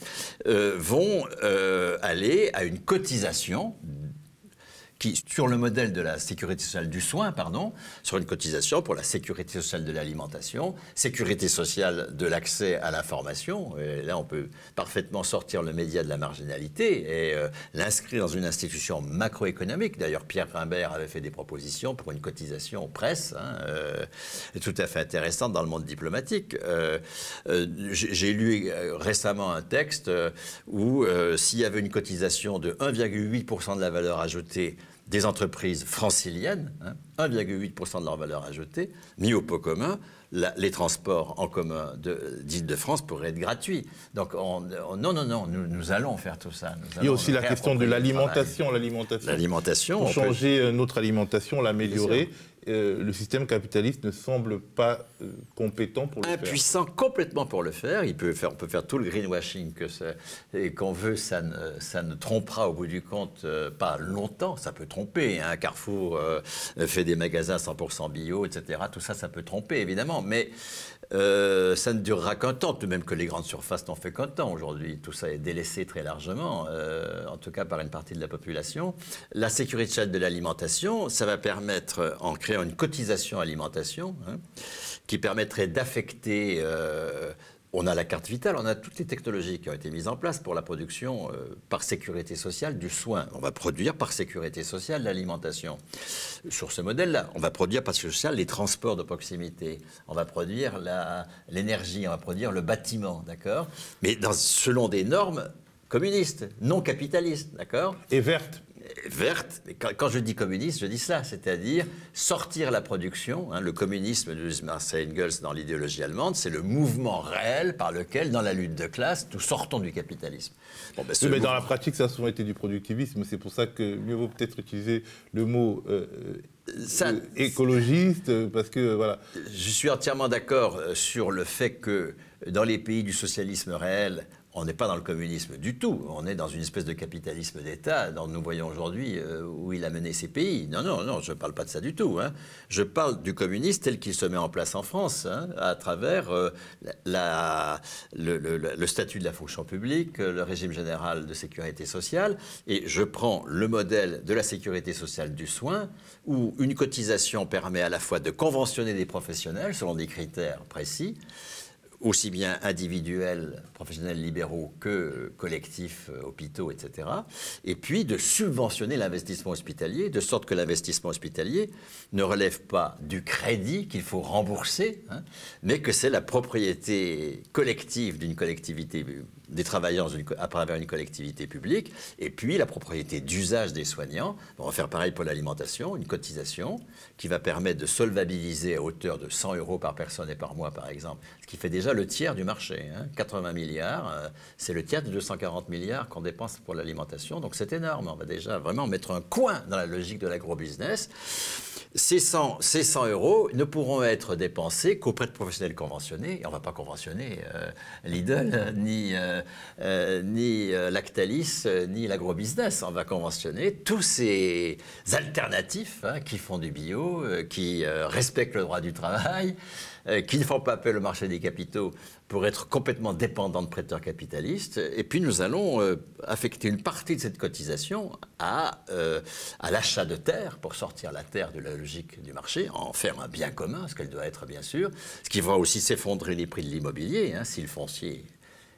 euh, vont euh, aller à une cotisation sur le modèle de la sécurité sociale du soin, pardon, sur une cotisation pour la sécurité sociale de l'alimentation, sécurité sociale de l'accès à l'information. Et là, on peut parfaitement sortir le média de la marginalité et euh, l'inscrire dans une institution macroéconomique. D'ailleurs, Pierre Grimbert avait fait des propositions pour une cotisation presse, hein, euh, tout à fait intéressante dans le monde diplomatique. Euh, j'ai lu récemment un texte où s'il y avait une cotisation de 1,8% de la valeur ajoutée des entreprises franciliennes, 1,8% hein, de leur valeur ajoutée, mis au pot commun, les transports en commun d'Île-de-France pourraient être gratuits. Donc, non, non, non, nous, allons faire tout ça. Il y a aussi la question de l'alimentation. L'alimentation. L'alimentation. Changer euh, notre alimentation, l'améliorer. Euh, le système capitaliste ne semble pas euh, compétent pour le faire. Impuissant complètement pour le faire. Il peut faire. On peut faire tout le greenwashing que qu'on veut, ça ne, ça ne trompera au bout du compte euh, pas longtemps. Ça peut tromper. hein. Carrefour fait des magasins 100% bio, etc. Tout ça, ça peut tromper évidemment, mais euh, ça ne durera qu'un temps, tout de même que les grandes surfaces n'en fait qu'un temps aujourd'hui. Tout ça est délaissé très largement, euh, en tout cas par une partie de la population. La sécurité de l'alimentation, ça va permettre, en créant une cotisation alimentation, hein, qui permettrait d'affecter... euh, on a la carte vitale, on a toutes les technologies qui ont été mises en place pour la production euh, par sécurité sociale du soin. On va produire par sécurité sociale l'alimentation. Sur ce modèle-là, on va produire par sécurité sociale les transports de proximité. On va produire l'énergie, on va produire le bâtiment, d'accord? Mais selon des normes communistes, non capitalistes, d'accord? Et verte. Verte. Quand, quand je dis communiste, je dis ça, c'est-à-dire sortir la production. hein, le communisme de Marcel Engels dans l'idéologie allemande, c'est le mouvement réel par lequel, dans la lutte de classe, nous sortons du capitalisme. Bon, ben, Oui, mais dans la pratique, ça a souvent été du productivisme. C'est pour ça que mieux vaut peut-être utiliser le mot euh, Ça- euh, écologiste, euh, parce que voilà. Je suis entièrement d'accord sur le fait que dans les pays du socialisme réel, on n'est pas dans le communisme du tout. On est dans une espèce de capitalisme d'État dont nous voyons aujourd'hui euh, où il a mené ces pays. Non, non, non, je ne parle pas de ça du tout. hein. Je parle du communisme tel qu'il se met en place en France, hein, à travers euh, le, le- statut de la fonction publique, le régime général de sécurité sociale. Et je prends le modèle de la sécurité sociale du soin, où une cotisation permet à la fois de conventionner des professionnels selon des critères précis, aussi bien individuels, professionnels libéraux que collectifs, euh, hôpitaux, etc. Et puis de subventionner l'investissement hospitalier, de sorte que l'investissement hospitalier ne relève pas du crédit qu'il faut rembourser, hein, mais que c'est la propriété collective d'une collectivité des travailleurs à travers une collectivité publique, et puis la propriété d'usage des soignants. On va faire pareil pour l'alimentation, une cotisation qui va permettre de solvabiliser à hauteur de 100 euros par personne et par mois, par exemple, ce qui fait déjà le tiers du marché. hein. 80 milliards, euh, c'est le tiers de 240 milliards qu'on dépense pour l'alimentation, donc c'est énorme. On va déjà vraiment mettre un coin dans la logique de l'agro-business. Ces 100, ces 100 euros ne pourront être dépensés qu'auprès de professionnels conventionnés. Et on ne va pas conventionner euh, Lidl, euh, ni, euh, ni euh, Lactalis, euh, ni l'agrobusiness. On va conventionner tous ces alternatifs hein, qui font du bio, euh, qui euh, respectent le droit du travail, euh, qui ne font pas appel au marché des capitaux pour être complètement dépendants de prêteurs capitalistes. Et puis nous allons euh, affecter une partie de cette cotisation à, euh, à l'achat de terre, pour sortir la terre de la logique du marché, en faire un bien commun, ce qu'elle doit être bien sûr, ce qui va aussi s'effondrer les prix de l'immobilier, hein, si le foncier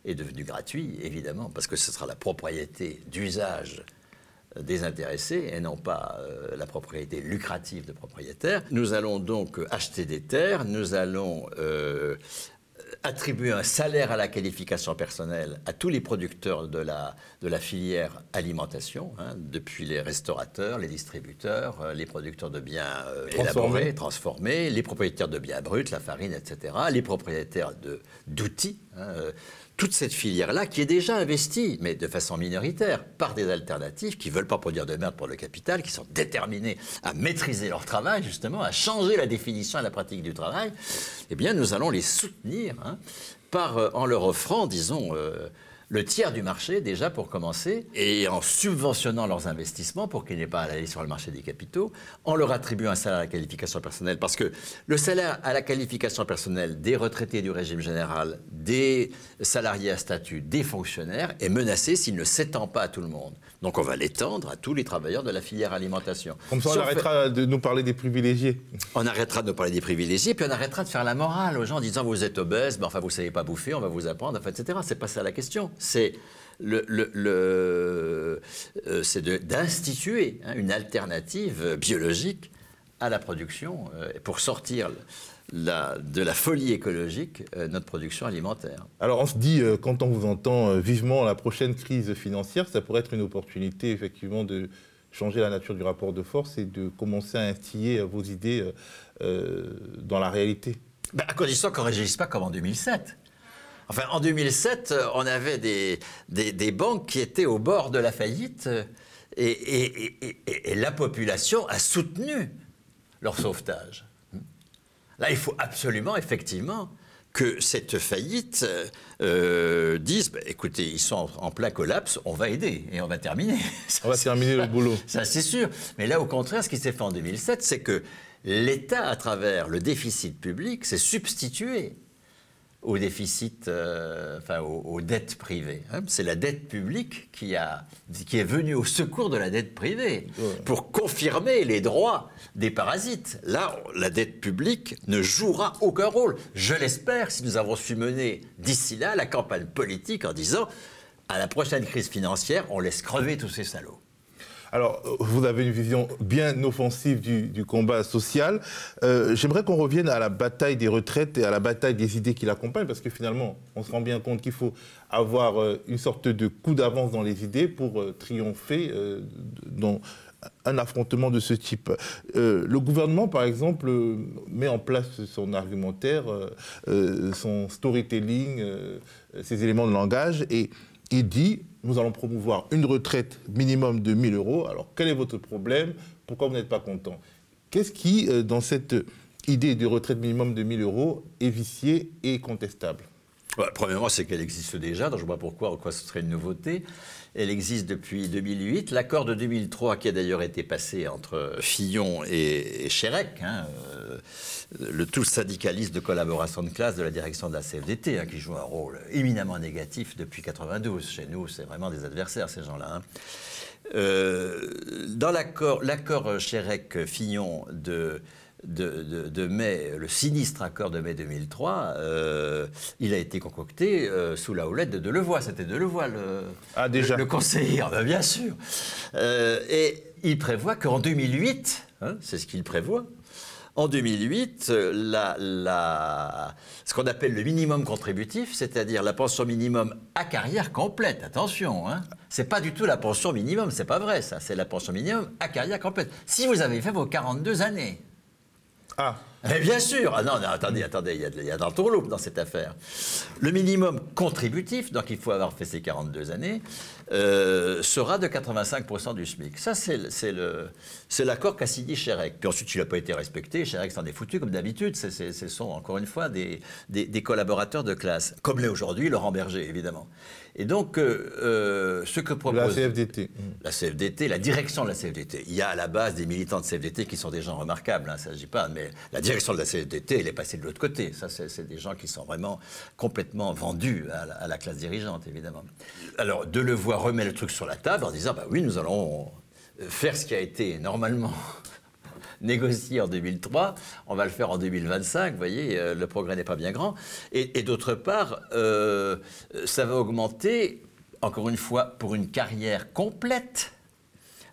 est devenu gratuit, évidemment, parce que ce sera la propriété d'usage des intéressés et non pas euh, la propriété lucrative de propriétaires. Nous allons donc euh, acheter des terres, nous allons euh, attribuer un salaire à la qualification personnelle à tous les producteurs de la, de la filière alimentation, hein, depuis les restaurateurs, les distributeurs, euh, les producteurs de biens euh, Transformés. élaborés, transformés, les propriétaires de biens bruts, la farine, etc., les propriétaires d'outils. hein, euh, toute cette filière-là qui est déjà investie, mais de façon minoritaire, par des alternatives qui ne veulent pas produire de merde pour le capital, qui sont déterminés à maîtriser leur travail, justement, à changer la définition et la pratique du travail, eh bien, nous allons les soutenir hein, euh, en leur offrant, disons, euh, le tiers du marché déjà pour commencer, et en subventionnant leurs investissements pour qu'ils n'aient pas à aller sur le marché des capitaux, en leur attribuant un salaire à la qualification personnelle, parce que le salaire à la qualification personnelle des retraités du régime général, des salariés à statut, des fonctionnaires, est menacé s'il ne s'étend pas à tout le monde. Donc on va l'étendre à tous les travailleurs de la filière alimentation. Comme ça, on Si arrêtera de nous parler des privilégiés. on arrêtera de nous parler des privilégiés, puis on arrêtera de faire la morale aux gens en disant vous êtes obèse, mais enfin vous savez pas bouffer, on va vous apprendre, enfin, etc. C'est pas ça la question. C'est le, le- le- euh, c'est d'instituer hein, une alternative biologique à la production euh, pour sortir la- de la folie écologique euh, notre production alimentaire. Alors on se dit, quand on vous entend vivement la prochaine crise financière, ça pourrait être une opportunité effectivement de changer la nature du rapport de force et de commencer à instiller vos idées dans la réalité. Ben, à condition qu'on ne réagisse pas comme en 2007. Enfin, en 2007, euh, on avait des, des, des banques qui étaient au bord de la faillite euh, et, et- et- et- et la population a soutenu leur sauvetage. Là, il faut absolument, effectivement, que cette faillite euh, dise, bah, écoutez, ils sont en, plein collapse, on va aider et on va terminer. <laughs> on va terminer le boulot. Ça, c'est sûr. Mais là, au contraire, ce qui s'est fait en 2007, c'est que l'État, à travers le déficit public, s'est substitué au déficit, euh, enfin aux, dettes privées. Hein. C'est la dette publique qui, a, qui est venue au secours de la dette privée pour confirmer les droits des parasites. Là, la dette publique ne jouera aucun rôle. Je l'espère si nous avons su mener d'ici là la campagne politique en disant à la prochaine crise financière, on laisse crever tous ces salauds. Alors, vous avez une vision bien offensive du, combat social. Euh, j'aimerais qu'on revienne à la bataille des retraites et à la bataille des idées qui l'accompagnent, parce que finalement, on se rend bien compte qu'il faut avoir euh, une sorte de coup d'avance dans les idées pour euh, triompher dans un affrontement de ce type. le gouvernement, par exemple, met en place son argumentaire, son storytelling, ses éléments de langage, et il dit nous allons promouvoir une retraite minimum de 1000 euros. Alors, quel est votre problème? Pourquoi vous n'êtes pas content? Qu'est-ce qui, euh, dans cette idée de retraite minimum de 1000 euros, est vicié et contestable? Premièrement, c'est qu'elle existe déjà, donc je vois pourquoi quoi ce serait une nouveauté. Elle existe depuis 2008. L'accord de 2003, qui a d'ailleurs été passé entre Fillon et, Chérec, hein, euh, le tout syndicaliste de collaboration de classe de la direction de la CFDT, hein, qui joue un rôle éminemment négatif depuis 92. Chez nous, c'est vraiment des adversaires, ces gens-là. Hein. Euh, dans l'accord, l'accord Chérec-Fillon de de, mai, le sinistre accord de mai 2003, euh, il a été concocté euh, sous la houlette de Delevoye. C'était Delevoye le, ah, déjà. le, conseiller, ah, ben, bien sûr. Euh, et il prévoit qu'en 2008, hein, c'est ce qu'il prévoit, en 2008, la, la, ce qu'on appelle le minimum contributif, c'est-à-dire la pension minimum à carrière complète, attention, hein, c'est pas du tout la pension minimum, c'est pas vrai ça, c'est la pension minimum à carrière complète. Si vous avez fait vos 42 années, ah. Mais bien sûr. Ah non, attendez, attendez, il y, a, y l'entourloupe dans cette affaire. Le minimum contributif, donc il faut avoir fait ses 42 années, euh, sera de 85% du SMIC. Ça, c'est l'accord qu'a signé Chérec. Puis ensuite, il n'a pas été respecté. Chérec s'en est foutu, comme d'habitude. Ce sont, encore une fois, des collaborateurs de classe. Comme l'est aujourd'hui Laurent Berger, évidemment. Et donc, euh, euh, ce que propose... La CFDT. La CFDT, la direction de la CFDT. Il y a à la base des militants de CFDT qui sont des gens remarquables, hein, ça ne s'agit pas, mais la direction de la CFDT, elle est passée de l'autre côté. Ça, c'est des gens qui sont vraiment complètement vendus à la, classe dirigeante, évidemment. Alors, de le voir remettre le truc sur la table en disant, bah oui, nous allons faire ce qui a été normalement négocié en 2003, on va le faire en 2025, vous voyez, euh, le progrès n'est pas bien grand. Et, d'autre part, euh, ça va augmenter, encore une fois, pour une carrière complète,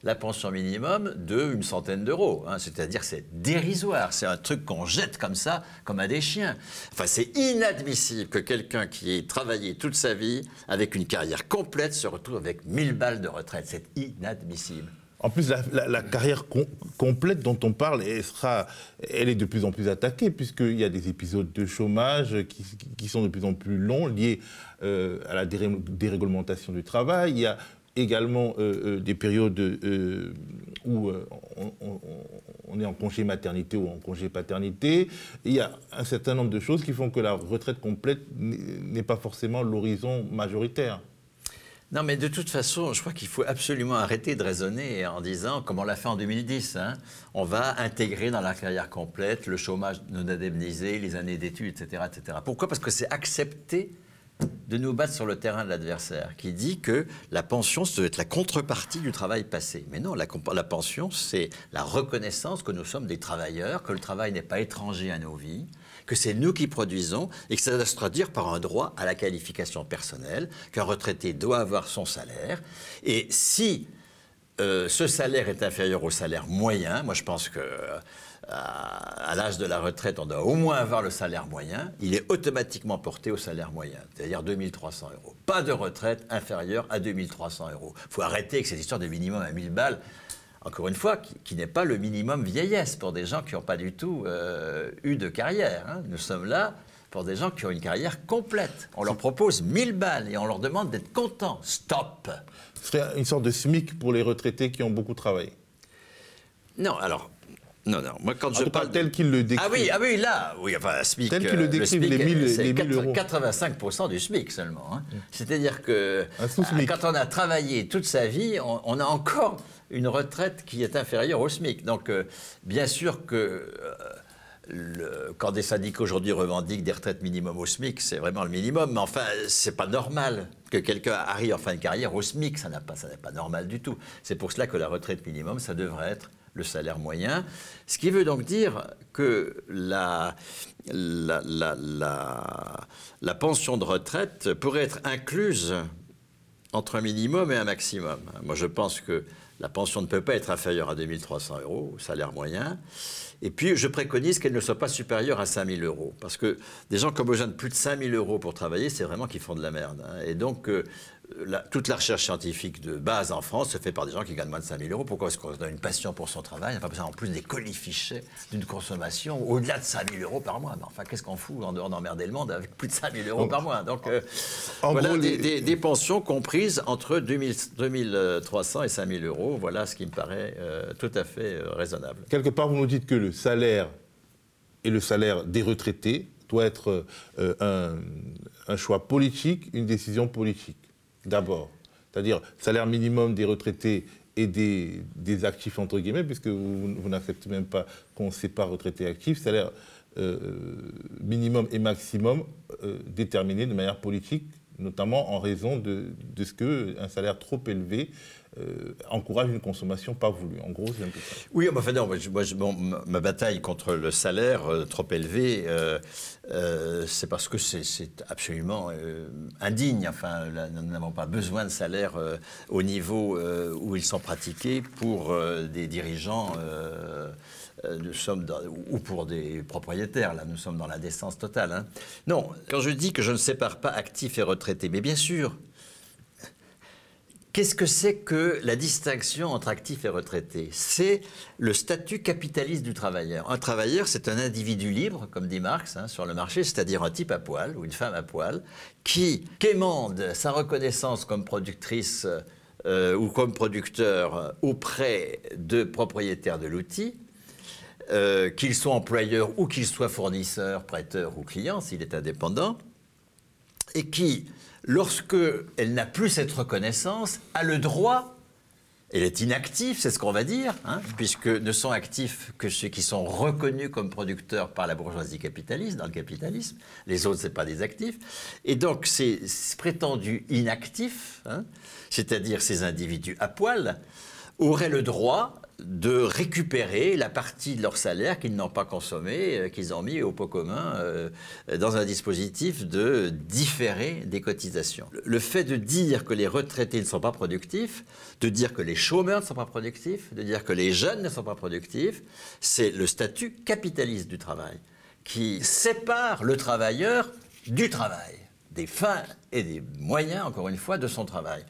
la pension minimum de une centaine d'euros. Hein. C'est-à-dire c'est dérisoire, c'est un truc qu'on jette comme ça, comme à des chiens. Enfin, c'est inadmissible que quelqu'un qui ait travaillé toute sa vie avec une carrière complète se retrouve avec 1000 balles de retraite. C'est inadmissible. En plus, la, carrière complète dont on parle, elle, est de plus en plus attaquée, puisqu'il y a des épisodes de chômage qui, sont de plus en plus longs, liés euh, à la déréglementation du travail. Il y a également euh, euh, des périodes où on, est en congé maternité ou en congé paternité. Il y a un certain nombre de choses qui font que la retraite complète n'est pas forcément l'horizon majoritaire. Non, mais de toute façon, je crois qu'il faut absolument arrêter de raisonner en disant, comme on l'a fait en 2010, hein, on va intégrer dans la carrière complète le chômage non indemnisé, les années d'études, etc., etc. Pourquoi? Parce que c'est accepter de nous battre sur le terrain de l'adversaire, qui dit que la pension, ça doit être la contrepartie du travail passé. Mais non, la, la pension, c'est la reconnaissance que nous sommes des travailleurs, que le travail n'est pas étranger à nos vies, que c'est nous qui produisons et que ça doit se traduire par un droit à la qualification personnelle, qu'un retraité doit avoir son salaire. Et si euh, ce salaire est inférieur au salaire moyen, moi je pense que euh, l'âge de la retraite, on doit au moins avoir le salaire moyen, il est automatiquement porté au salaire moyen, c'est-à-dire 2300 euros. Pas de retraite inférieure à 2300 euros. Il faut arrêter avec cette histoire de minimum à 1000 balles encore une fois, qui, n'est pas le minimum vieillesse pour des gens qui n'ont pas du tout euh, eu de carrière. Hein. Nous sommes là pour des gens qui ont une carrière complète. On leur propose 1000 balles et on leur demande d'être contents. Stop Ce serait une sorte de SMIC pour les retraités qui ont beaucoup travaillé. Non, alors, Non, non. Moi, quand En je parle tel qu'il le décrit. Ah oui, ah oui, là, oui, enfin, SMIC. Tel qu'il le euh, SMIC, les 1000 euh, c'est les 1000 euros. 85% du SMIC seulement. hein. C'est-à-dire que Un sous-SMIC. euh, quand on a travaillé toute sa vie, on, on a encore une retraite qui est inférieure au SMIC. Donc, euh, bien sûr que euh, le- quand des syndicats aujourd'hui revendiquent des retraites minimum au SMIC, c'est vraiment le minimum. Mais enfin, c'est pas normal que quelqu'un arrive en fin de carrière au SMIC. Ça n'a pas, n'est pas normal du tout. C'est pour cela que la retraite minimum, ça devrait être le salaire moyen. Ce qui veut donc dire que la, la, la, la pension de retraite pourrait être incluse entre un minimum et un maximum. Moi, je pense que la pension ne peut pas être inférieure à 2300 euros, salaire moyen. Et puis, je préconise qu'elle ne soit pas supérieure à 5000 euros. Parce que des gens qui ont besoin de plus de 5000 euros pour travailler, c'est vraiment qu'ils font de la merde. hein. Et donc, euh, la- toute la recherche scientifique de base en France se fait par des gens qui gagnent moins de 5000 euros. Pourquoi est-ce qu'on a une passion pour son travail On n'a pas besoin en plus des colifichets d'une consommation au-delà de 5000 euros par mois? Mais enfin, qu'est-ce qu'on fout en dehors d'emmerder le monde avec plus de 5000 euros par mois? Donc, euh, En voilà gros, des, les- des- des pensions comprises entre 2000 2300 et 5000 euros. Voilà ce qui me paraît euh, tout à fait euh, raisonnable. Quelque part, vous nous dites que le salaire et le salaire des retraités doit être euh, un, un choix politique, une décision politique, d'abord. C'est-à-dire salaire minimum des retraités et des, actifs, entre guillemets, puisque vous, vous n'acceptez même pas qu'on sépare retraités et actifs, salaire euh, minimum et maximum euh, déterminé de manière politique, notamment en raison de, de ce qu'un salaire trop élevé euh, encourage une consommation pas voulue. En gros, un peu. Oui, enfin, ma bataille contre le salaire euh, trop élevé, euh, c'est parce que c'est- absolument indigne. Enfin, nous n'avons pas besoin de salaire au niveau où ils sont pratiqués pour des dirigeants. Euh, nous sommes ou pour des propriétaires, là, nous sommes dans la décence totale. hein. Non, quand je dis que je ne sépare pas actifs et retraités, mais bien sûr, Qu'est-ce que c'est que la distinction entre actif et retraité C'est le statut capitaliste du travailleur. Un travailleur, c'est un individu libre, comme dit Marx, hein, sur le marché, c'est-à-dire un type à poil ou une femme à poil, qui quémande sa reconnaissance comme productrice euh, ou comme producteur auprès de propriétaires de l'outil, euh, qu'ils soient employeurs ou qu'ils soient fournisseurs, prêteurs ou clients, s'il est indépendant, et qui, lorsque elle n'a plus cette reconnaissance, a le droit, elle est inactive, c'est ce qu'on va dire, hein, puisque ne sont actifs que ceux qui sont reconnus comme producteurs par la bourgeoisie capitaliste, dans le capitalisme. Les autres, ce pas des actifs. Et donc, ces prétendus inactifs, hein, c'est-à-dire ces individus à poil, auraient le droit de récupérer la partie de leur salaire qu'ils n'ont pas consommé, euh, qu'ils ont mis au pot commun euh, dans un dispositif de différer des cotisations. Le- Le fait de dire que les retraités ne sont pas productifs, de dire que les chômeurs ne sont pas productifs, de dire que les jeunes ne sont pas productifs, c'est le statut capitaliste du travail qui sépare le travailleur du travail, des fins et des moyens, encore une fois, de son travail.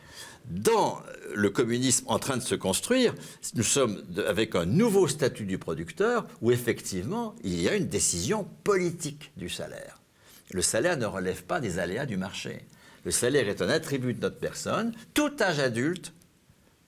Dans le communisme en train de se construire, nous sommes avec un nouveau statut du producteur où effectivement il y a une décision politique du salaire. Le salaire ne relève pas des aléas du marché. Le salaire est un attribut de notre personne. Tout âge adulte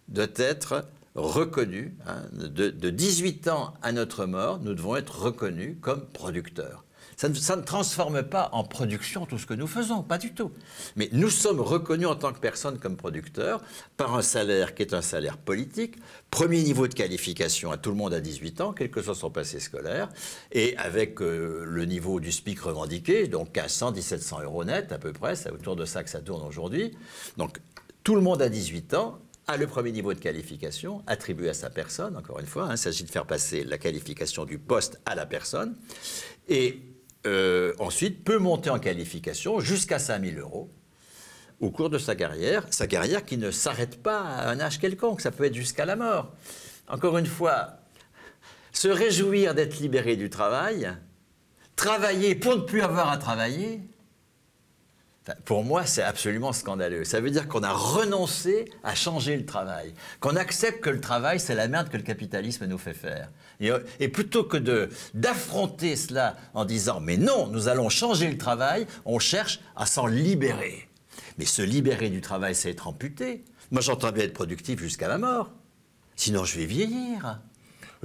doit être reconnu. hein. de 18 ans à notre mort, nous devons être reconnus comme producteurs. Ça ne, transforme pas en production tout ce que nous faisons, pas du tout. Mais nous sommes reconnus en tant que personnes comme producteurs par un salaire qui est un salaire politique, premier niveau de qualification à tout le monde à 18 ans, quel que soit son passé scolaire, et avec euh, le niveau du SPIC revendiqué, donc 1500, 1700 euros net à peu près, c'est autour de ça que ça tourne aujourd'hui. Donc tout le monde à 18 ans a le premier niveau de qualification attribué à sa personne, encore une fois, hein, il s'agit de faire passer la qualification du poste à la personne, et euh, ensuite peut monter en qualification jusqu'à 5000 euros au cours de sa carrière, sa carrière qui ne s'arrête pas à un âge quelconque, ça peut être jusqu'à la mort. Encore une fois, se réjouir d'être libéré du travail, travailler pour ne plus avoir à travailler, Pour moi, c'est absolument scandaleux. Ça veut dire qu'on a renoncé à changer le travail, qu'on accepte que le travail, c'est la merde que le capitalisme nous fait faire. Et, plutôt que d'affronter cela en disant mais non, nous allons changer le travail, on cherche à s'en libérer. Mais se libérer du travail, c'est être amputé. Moi, j'entends bien être productif jusqu'à la mort. Sinon, je vais vieillir.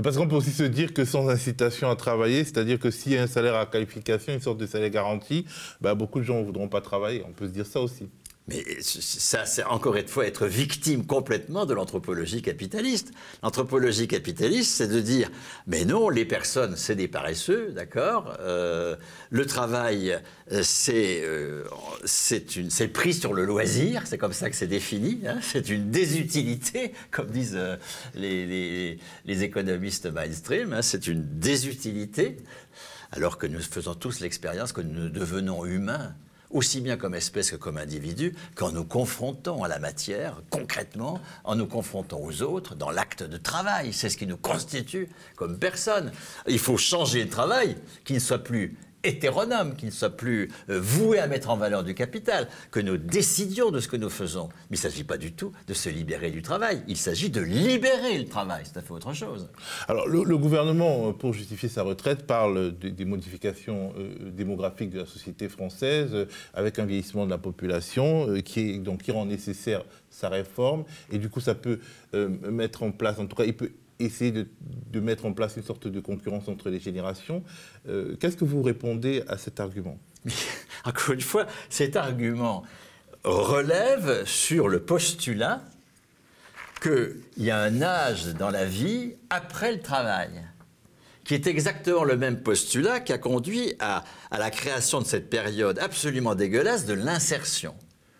Parce qu'on peut aussi se dire que sans incitation à travailler, c'est-à-dire que s'il y a un salaire à qualification, une sorte de salaire garanti, bah, beaucoup de gens ne voudront pas travailler. On peut se dire ça aussi. Mais ça, c'est encore une fois être victime complètement de l'anthropologie capitaliste. L'anthropologie capitaliste, c'est de dire, mais non, les personnes, c'est des paresseux, d'accord euh, Le travail, euh, c'est euh, c'est pris sur le loisir, c'est comme ça que c'est défini. Hein <laughs> c'est une désutilité, comme disent euh, les, économistes mainstream, hein c'est une désutilité, alors que nous faisons tous l'expérience que nous devenons humains aussi bien comme espèce que comme individu, qu'en nous confrontant à la matière, concrètement, en nous confrontant aux autres, dans l'acte de travail. C'est ce qui nous constitue comme personne. Il faut changer le travail, qui ne soit plus hétéronome, qui ne soit plus euh, voué à mettre en valeur du capital, que nous décidions de ce que nous faisons. Mais il ne s'agit pas du tout de se libérer du travail, il s'agit de libérer le travail, c'est à fait autre chose. Alors le, gouvernement, euh, pour justifier sa retraite, parle des modifications euh, démographiques de la société française, avec un vieillissement de la population qui, est, donc, qui rend nécessaire sa réforme, et du coup ça peut mettre en place, en tout cas il peut essayer de, mettre en place une sorte de concurrence entre les générations. Euh, qu'est-ce que vous répondez à cet argument? <laughs> Encore une fois, cet argument relève sur le postulat qu'il y a un âge dans la vie après le travail, qui est exactement le même postulat qui a conduit à la création de cette période absolument dégueulasse de l'insertion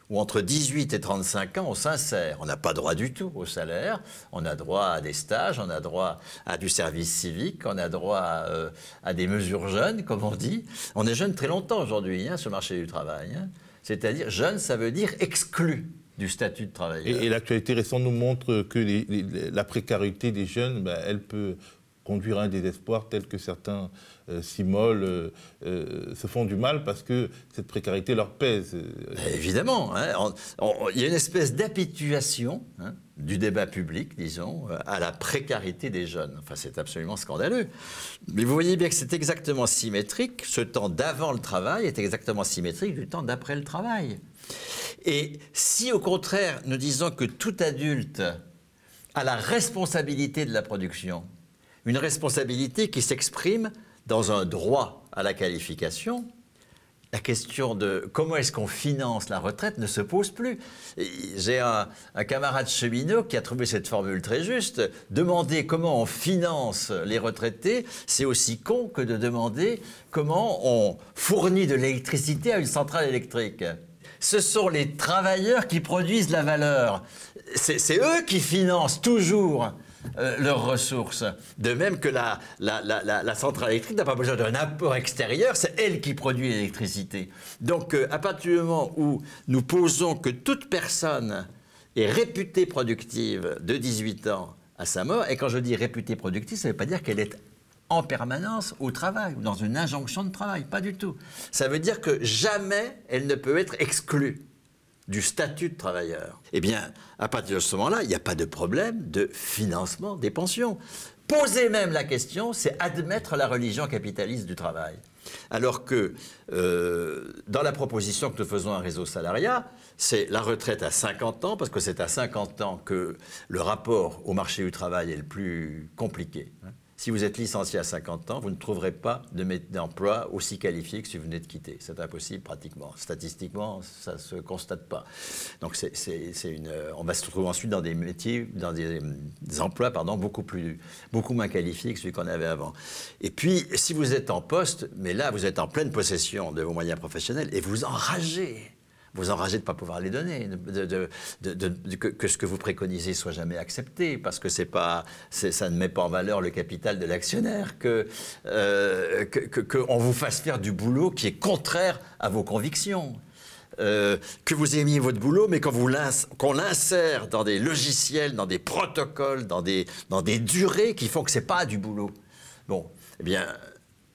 où entre 18 et 35 ans, on s'insère. On n'a pas droit du tout au salaire, on a droit à des stages, on a droit à du service civique, on a droit à, euh, des mesures jeunes, comme on dit. On est jeune très longtemps aujourd'hui hein, sur le marché du travail. Hein. C'est-à-dire, jeune, ça veut dire exclu du statut de travailleur. Et, l'actualité récente nous montre que la précarité des jeunes, ben, elle peut conduire à un désespoir tel que certains euh, euh, euh, se font du mal parce que cette précarité leur pèse. Évidemment, hein. il y a une espèce d'habituation hein, du débat public, disons, à la précarité des jeunes. Enfin, c'est absolument scandaleux. Mais vous voyez bien que c'est exactement symétrique. Ce temps d'avant le travail est exactement symétrique du temps d'après le travail. Et si au contraire nous disons que tout adulte a la responsabilité de la production, une responsabilité qui s'exprime dans un droit à la qualification, la question de comment est-ce qu'on finance la retraite ne se pose plus. J'ai un, camarade cheminot qui a trouvé cette formule très juste. Demander comment on finance les retraités, c'est aussi con que de demander comment on fournit de l'électricité à une centrale électrique. Ce sont les travailleurs qui produisent la valeur. C'est eux qui financent toujours euh, leurs ressources. De même que la, la, centrale électrique n'a pas besoin d'un apport extérieur, c'est elle qui produit l'électricité. Donc euh, à partir du moment où nous posons que toute personne est réputée productive de 18 ans à sa mort, et quand je dis réputée productive, ça ne veut pas dire qu'elle est en permanence au travail ou dans une injonction de travail, pas du tout. Ça veut dire que jamais elle ne peut être exclue du statut de travailleur, eh bien, à partir de ce moment-là, il n'y a pas de problème de financement des pensions. Poser même la question, c'est admettre la religion capitaliste du travail. Alors que euh, dans la proposition que nous faisons à Réseau Salariat, c'est la retraite à 50 ans, parce que c'est à 50 ans que le rapport au marché du travail est le plus compliqué. Si vous êtes licencié à 50 ans, vous ne trouverez pas d'emploi aussi qualifié que si vous venez de quitter. C'est impossible pratiquement. Statistiquement, ça ne se constate pas. Donc c'est une, on va se retrouver ensuite dans des métiers, dans des, emplois pardon, beaucoup, plus, beaucoup moins qualifiés que celui qu'on avait avant. Et puis, si vous êtes en poste, mais là, vous êtes en pleine possession de vos moyens professionnels et vous enragez vous enragez de ne pas pouvoir les donner, de, que, ce que vous préconisez soit jamais accepté, parce que c'est pas, ça ne met pas en valeur le capital de l'actionnaire, que euh, qu'on vous fasse faire du boulot qui est contraire à vos convictions. Euh, que vous aimiez votre boulot, mais qu'on l'insère dans des logiciels, dans des protocoles, dans des, dans des durées qui font que c'est pas du boulot. Bon, eh bien,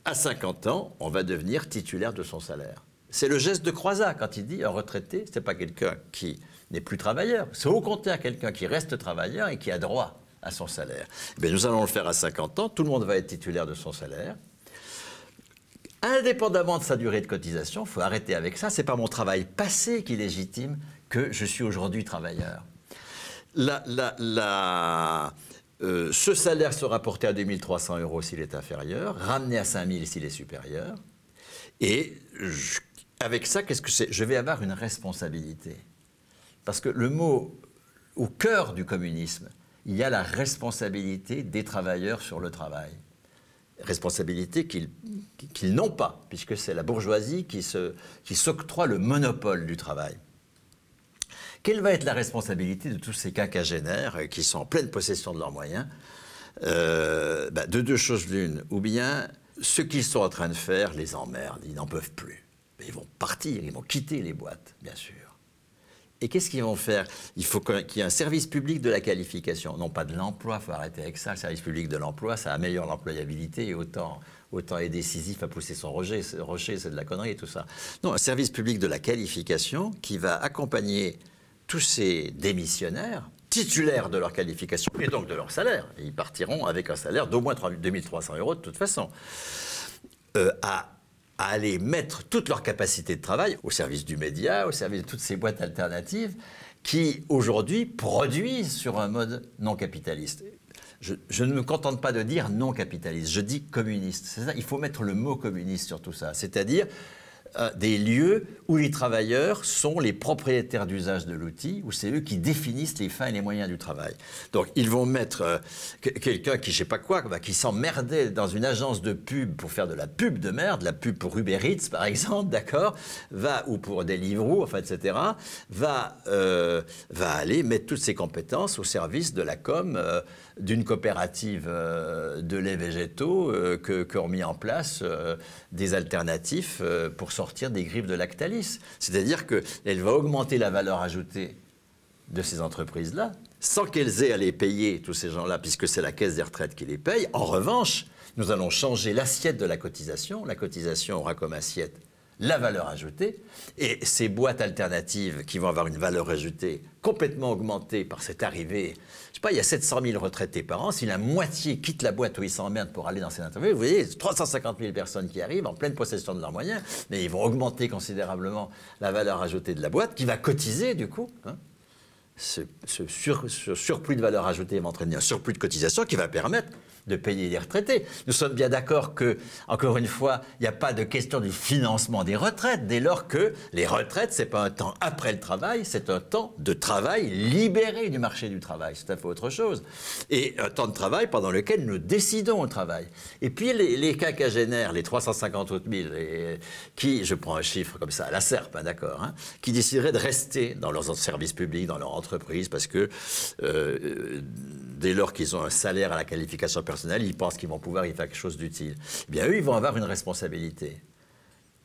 à 50 ans, on va devenir titulaire de son salaire. C'est le geste de Croizat quand il dit un retraité, ce n'est pas quelqu'un qui n'est plus travailleur, c'est au contraire quelqu'un qui reste travailleur et qui a droit à son salaire. Eh nous allons le faire à 50 ans, tout le monde va être titulaire de son salaire. Indépendamment de sa durée de cotisation, il faut arrêter avec ça, c'est pas mon travail passé qui légitime que je suis aujourd'hui travailleur. Euh, ce salaire sera porté à 2300 euros s'il est inférieur, ramené à 5000 s'il est supérieur. Et avec ça, qu'est-ce que c'est? Je vais avoir une responsabilité. Parce que le mot au cœur du communisme, il y a la responsabilité des travailleurs sur le travail. Responsabilité qu'ils n'ont pas, puisque c'est la bourgeoisie qui s'octroie le monopole du travail. Quelle va être la responsabilité de tous ces quinquagénaires qui sont en pleine possession de leurs moyens? Euh, bah, De deux choses l'une. Ou bien ce qu'ils sont en train de faire les emmerde, ils n'en peuvent plus. Ils vont partir, ils vont quitter les boîtes, bien sûr. Et qu'est-ce qu'ils vont faire? Il faut qu'il y ait un service public de la qualification, non pas de l'emploi, il faut arrêter avec ça. Le service public de l'emploi, ça améliore l'employabilité et autant, autant est décisif à pousser son rocher, rocher c'est de la connerie tout ça. Non, un service public de la qualification qui va accompagner tous ces démissionnaires titulaires de leur qualification et donc de leur salaire, ils partiront avec un salaire d'au moins 2300 euros de toute façon, euh, à, aller mettre toute leur capacité de travail au service du média, au service de toutes ces boîtes alternatives qui aujourd'hui produisent sur un mode non capitaliste. Je, ne me contente pas de dire non capitaliste, je dis communiste. C'est il faut mettre le mot communiste sur tout ça. C'est-à-dire euh, des lieux où les travailleurs sont les propriétaires d'usage de l'outil, où c'est eux qui définissent les fins et les moyens du travail. Donc ils vont mettre euh, quelqu'un qui, je sais pas quoi, bah, qui s'emmerdait dans une agence de pub pour faire de la pub de merde, la pub pour Uber Eats par exemple, d'accord, va, ou pour Deliveroo, enfin, etc., va, euh, va aller mettre toutes ses compétences au service de la com d'une coopérative de lait végétaux que, que en place des alternatifs pour sortir sortir des griffes de Lactalis. C'est-à-dire qu'elle va augmenter la valeur ajoutée de ces entreprises-là, sans qu'elles aient à les payer, tous ces gens-là, puisque c'est la caisse des retraites qui les paye. En revanche, nous allons changer l'assiette de la cotisation. La cotisation aura comme assiette la valeur ajoutée. Et ces boîtes alternatives qui vont avoir une valeur ajoutée complètement augmentée par cette arrivée, il y a 700 000 retraités par an, si la moitié quitte la boîte où ils s'emmerdent pour aller dans ces interviews, vous voyez, 350 000 personnes qui arrivent en pleine possession de leurs moyens, mais ils vont augmenter considérablement la valeur ajoutée de la boîte, qui va cotiser du coup. Hein. Ce, surplus de valeur ajoutée va entraîner un surplus de cotisation qui va permettre de payer les retraités. Nous sommes bien d'accord que, encore une fois, il n'y a pas de question du financement des retraites, dès lors que les retraites, ce n'est pas un temps après le travail, c'est un temps de travail libéré du marché du travail. C'est à fait autre chose. Et un temps de travail pendant lequel nous décidons au travail. Et puis les, les quinquagénaires, les 350 autres mille, qui, je prends un chiffre comme ça, la SERP, hein, d'accord, hein, qui décideraient de rester dans leurs services publics, dans leur entreprise, parce que euh, dès lors qu'ils ont un salaire à la qualification personnelle, ils pensent qu'ils vont pouvoir y faire quelque chose d'utile. Eh bien, eux, ils vont avoir une responsabilité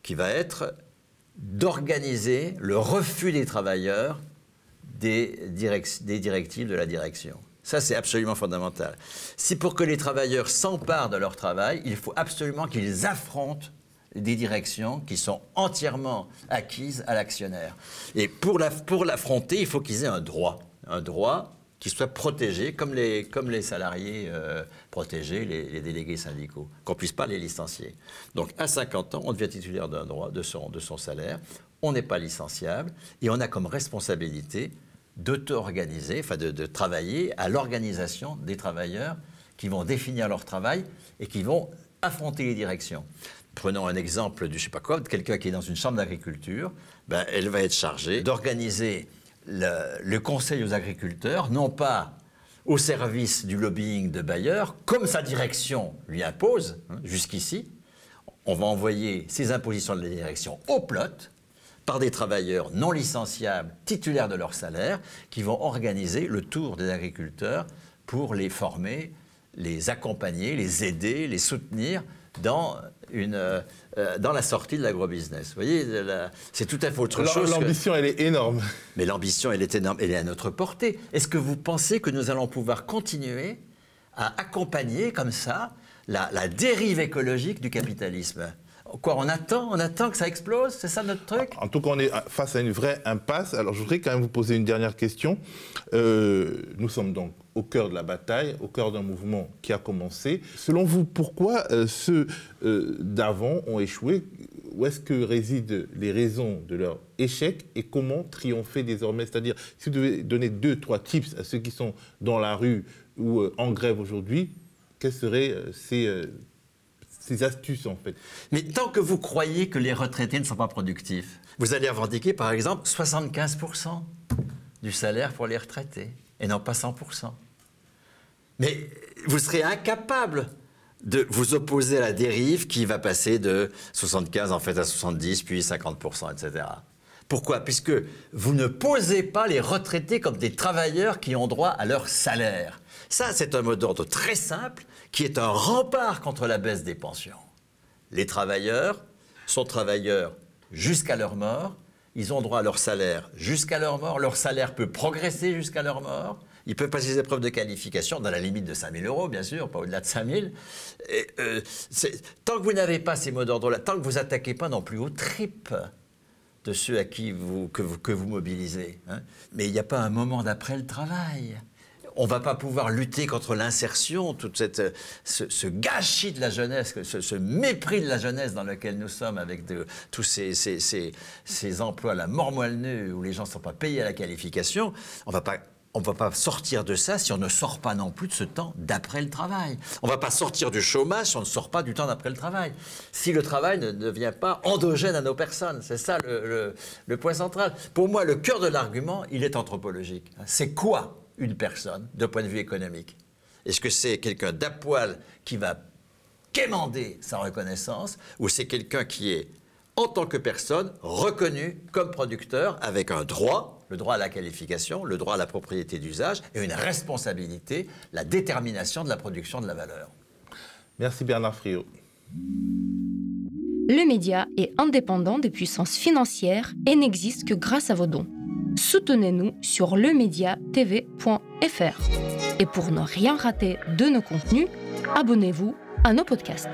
qui va être d'organiser le refus des travailleurs des, directives de la direction. Ça, c'est absolument fondamental. Si pour que les travailleurs s'emparent de leur travail, il faut absolument qu'ils affrontent des directions qui sont entièrement acquises à l'actionnaire. Et pour l'affronter, la, il faut qu'ils aient un droit. Un droit qui soient protégés comme les, comme les salariés euh, protégés, les, délégués syndicaux, qu'on ne puisse pas les licencier. Donc à 50 ans, on devient titulaire d'un droit, de son, de son salaire, on n'est pas licenciable et on a comme responsabilité d'auto-organiser, enfin de, de travailler à l'organisation des travailleurs qui vont définir leur travail et qui vont affronter les directions. Prenons un exemple du je quelqu'un qui est dans une chambre d'agriculture, ben, elle va être chargée d'organiser le, conseil aux agriculteurs, non pas au service du lobbying de Bayer, comme sa direction lui impose hein, jusqu'ici. On va envoyer ces impositions de la direction au plot par des travailleurs non licenciables, titulaires de leur salaire, qui vont organiser le tour des agriculteurs pour les former, les accompagner, les aider, les soutenir dans une, euh, euh, dans la sortie de l'agrobusiness. Vous voyez, c'est tout à fait autre chose. L'ambition, elle est énorme. Mais l'ambition, elle est énorme. Elle est à notre portée. Est-ce que vous pensez que nous allons pouvoir continuer à accompagner comme ça la, la dérive écologique du capitalisme? Quoi, on attend, on attend que ça explose C'est ça notre truc? En tout cas, on est face à une vraie impasse. Alors, je voudrais quand même vous poser une dernière question. Euh, nous sommes donc au cœur de la bataille, au cœur d'un mouvement qui a commencé. Selon vous, pourquoi euh, ceux euh, d'avant ont échoué? Où est-ce que résident les raisons de leur échec et comment triompher désormais? C'est-à-dire, si vous devez donner deux, trois tips à ceux qui sont dans la rue ou en grève aujourd'hui, quelles seraient ces, ces astuces en fait? Mais tant que vous croyez que les retraités ne sont pas productifs, vous allez revendiquer par exemple 75% du salaire pour les retraités et non pas 100%. Mais vous serez incapable de vous opposer à la dérive qui va passer de 75 en fait à 70, puis 50%, etc. Pourquoi? Puisque vous ne posez pas les retraités comme des travailleurs qui ont droit à leur salaire. Ça, c'est un mot d'ordre très simple qui est un rempart contre la baisse des pensions. Les travailleurs sont travailleurs jusqu'à leur mort, ils ont droit à leur salaire jusqu'à leur mort, leur salaire peut progresser jusqu'à leur mort, ils peuvent passer des épreuves de qualification dans la limite de 5 000 euros, bien sûr, pas au-delà de 5 000. Et, euh, tant que vous n'avez pas ces mots d'ordre-là, tant que vous attaquez pas non plus aux tripes de ceux à qui vous, que, vous, que vous mobilisez, hein, mais il n'y a pas un moment d'après le travail on va pas pouvoir lutter contre l'insertion, tout ce, gâchis de la jeunesse, ce, mépris de la jeunesse dans lequel nous sommes avec tous ces, ces, ces, emplois, la mort où les gens ne sont pas payés à la qualification. On va pas on ne va pas sortir de ça si on ne sort pas non plus de ce temps d'après le travail. On ne va pas sortir du chômage si on ne sort pas du temps d'après le travail. Si le travail ne devient pas endogène à nos personnes, c'est ça le, le, point central. Pour moi, le cœur de l'argument, il est anthropologique. C'est quoi une personne de point de vue économique. Est-ce que c'est quelqu'un d'appoil qui va quémander sa reconnaissance ou c'est quelqu'un qui est, en tant que personne, reconnu comme producteur avec un droit, le droit à la qualification, le droit à la propriété d'usage et une responsabilité, la détermination de la production de la valeur? Merci Bernard Friot. Le média est indépendant des puissances financières et n'existe que grâce à vos dons soutenez-nous sur lemediatv.fr. Et pour ne rien rater de nos contenus, abonnez-vous à nos podcasts.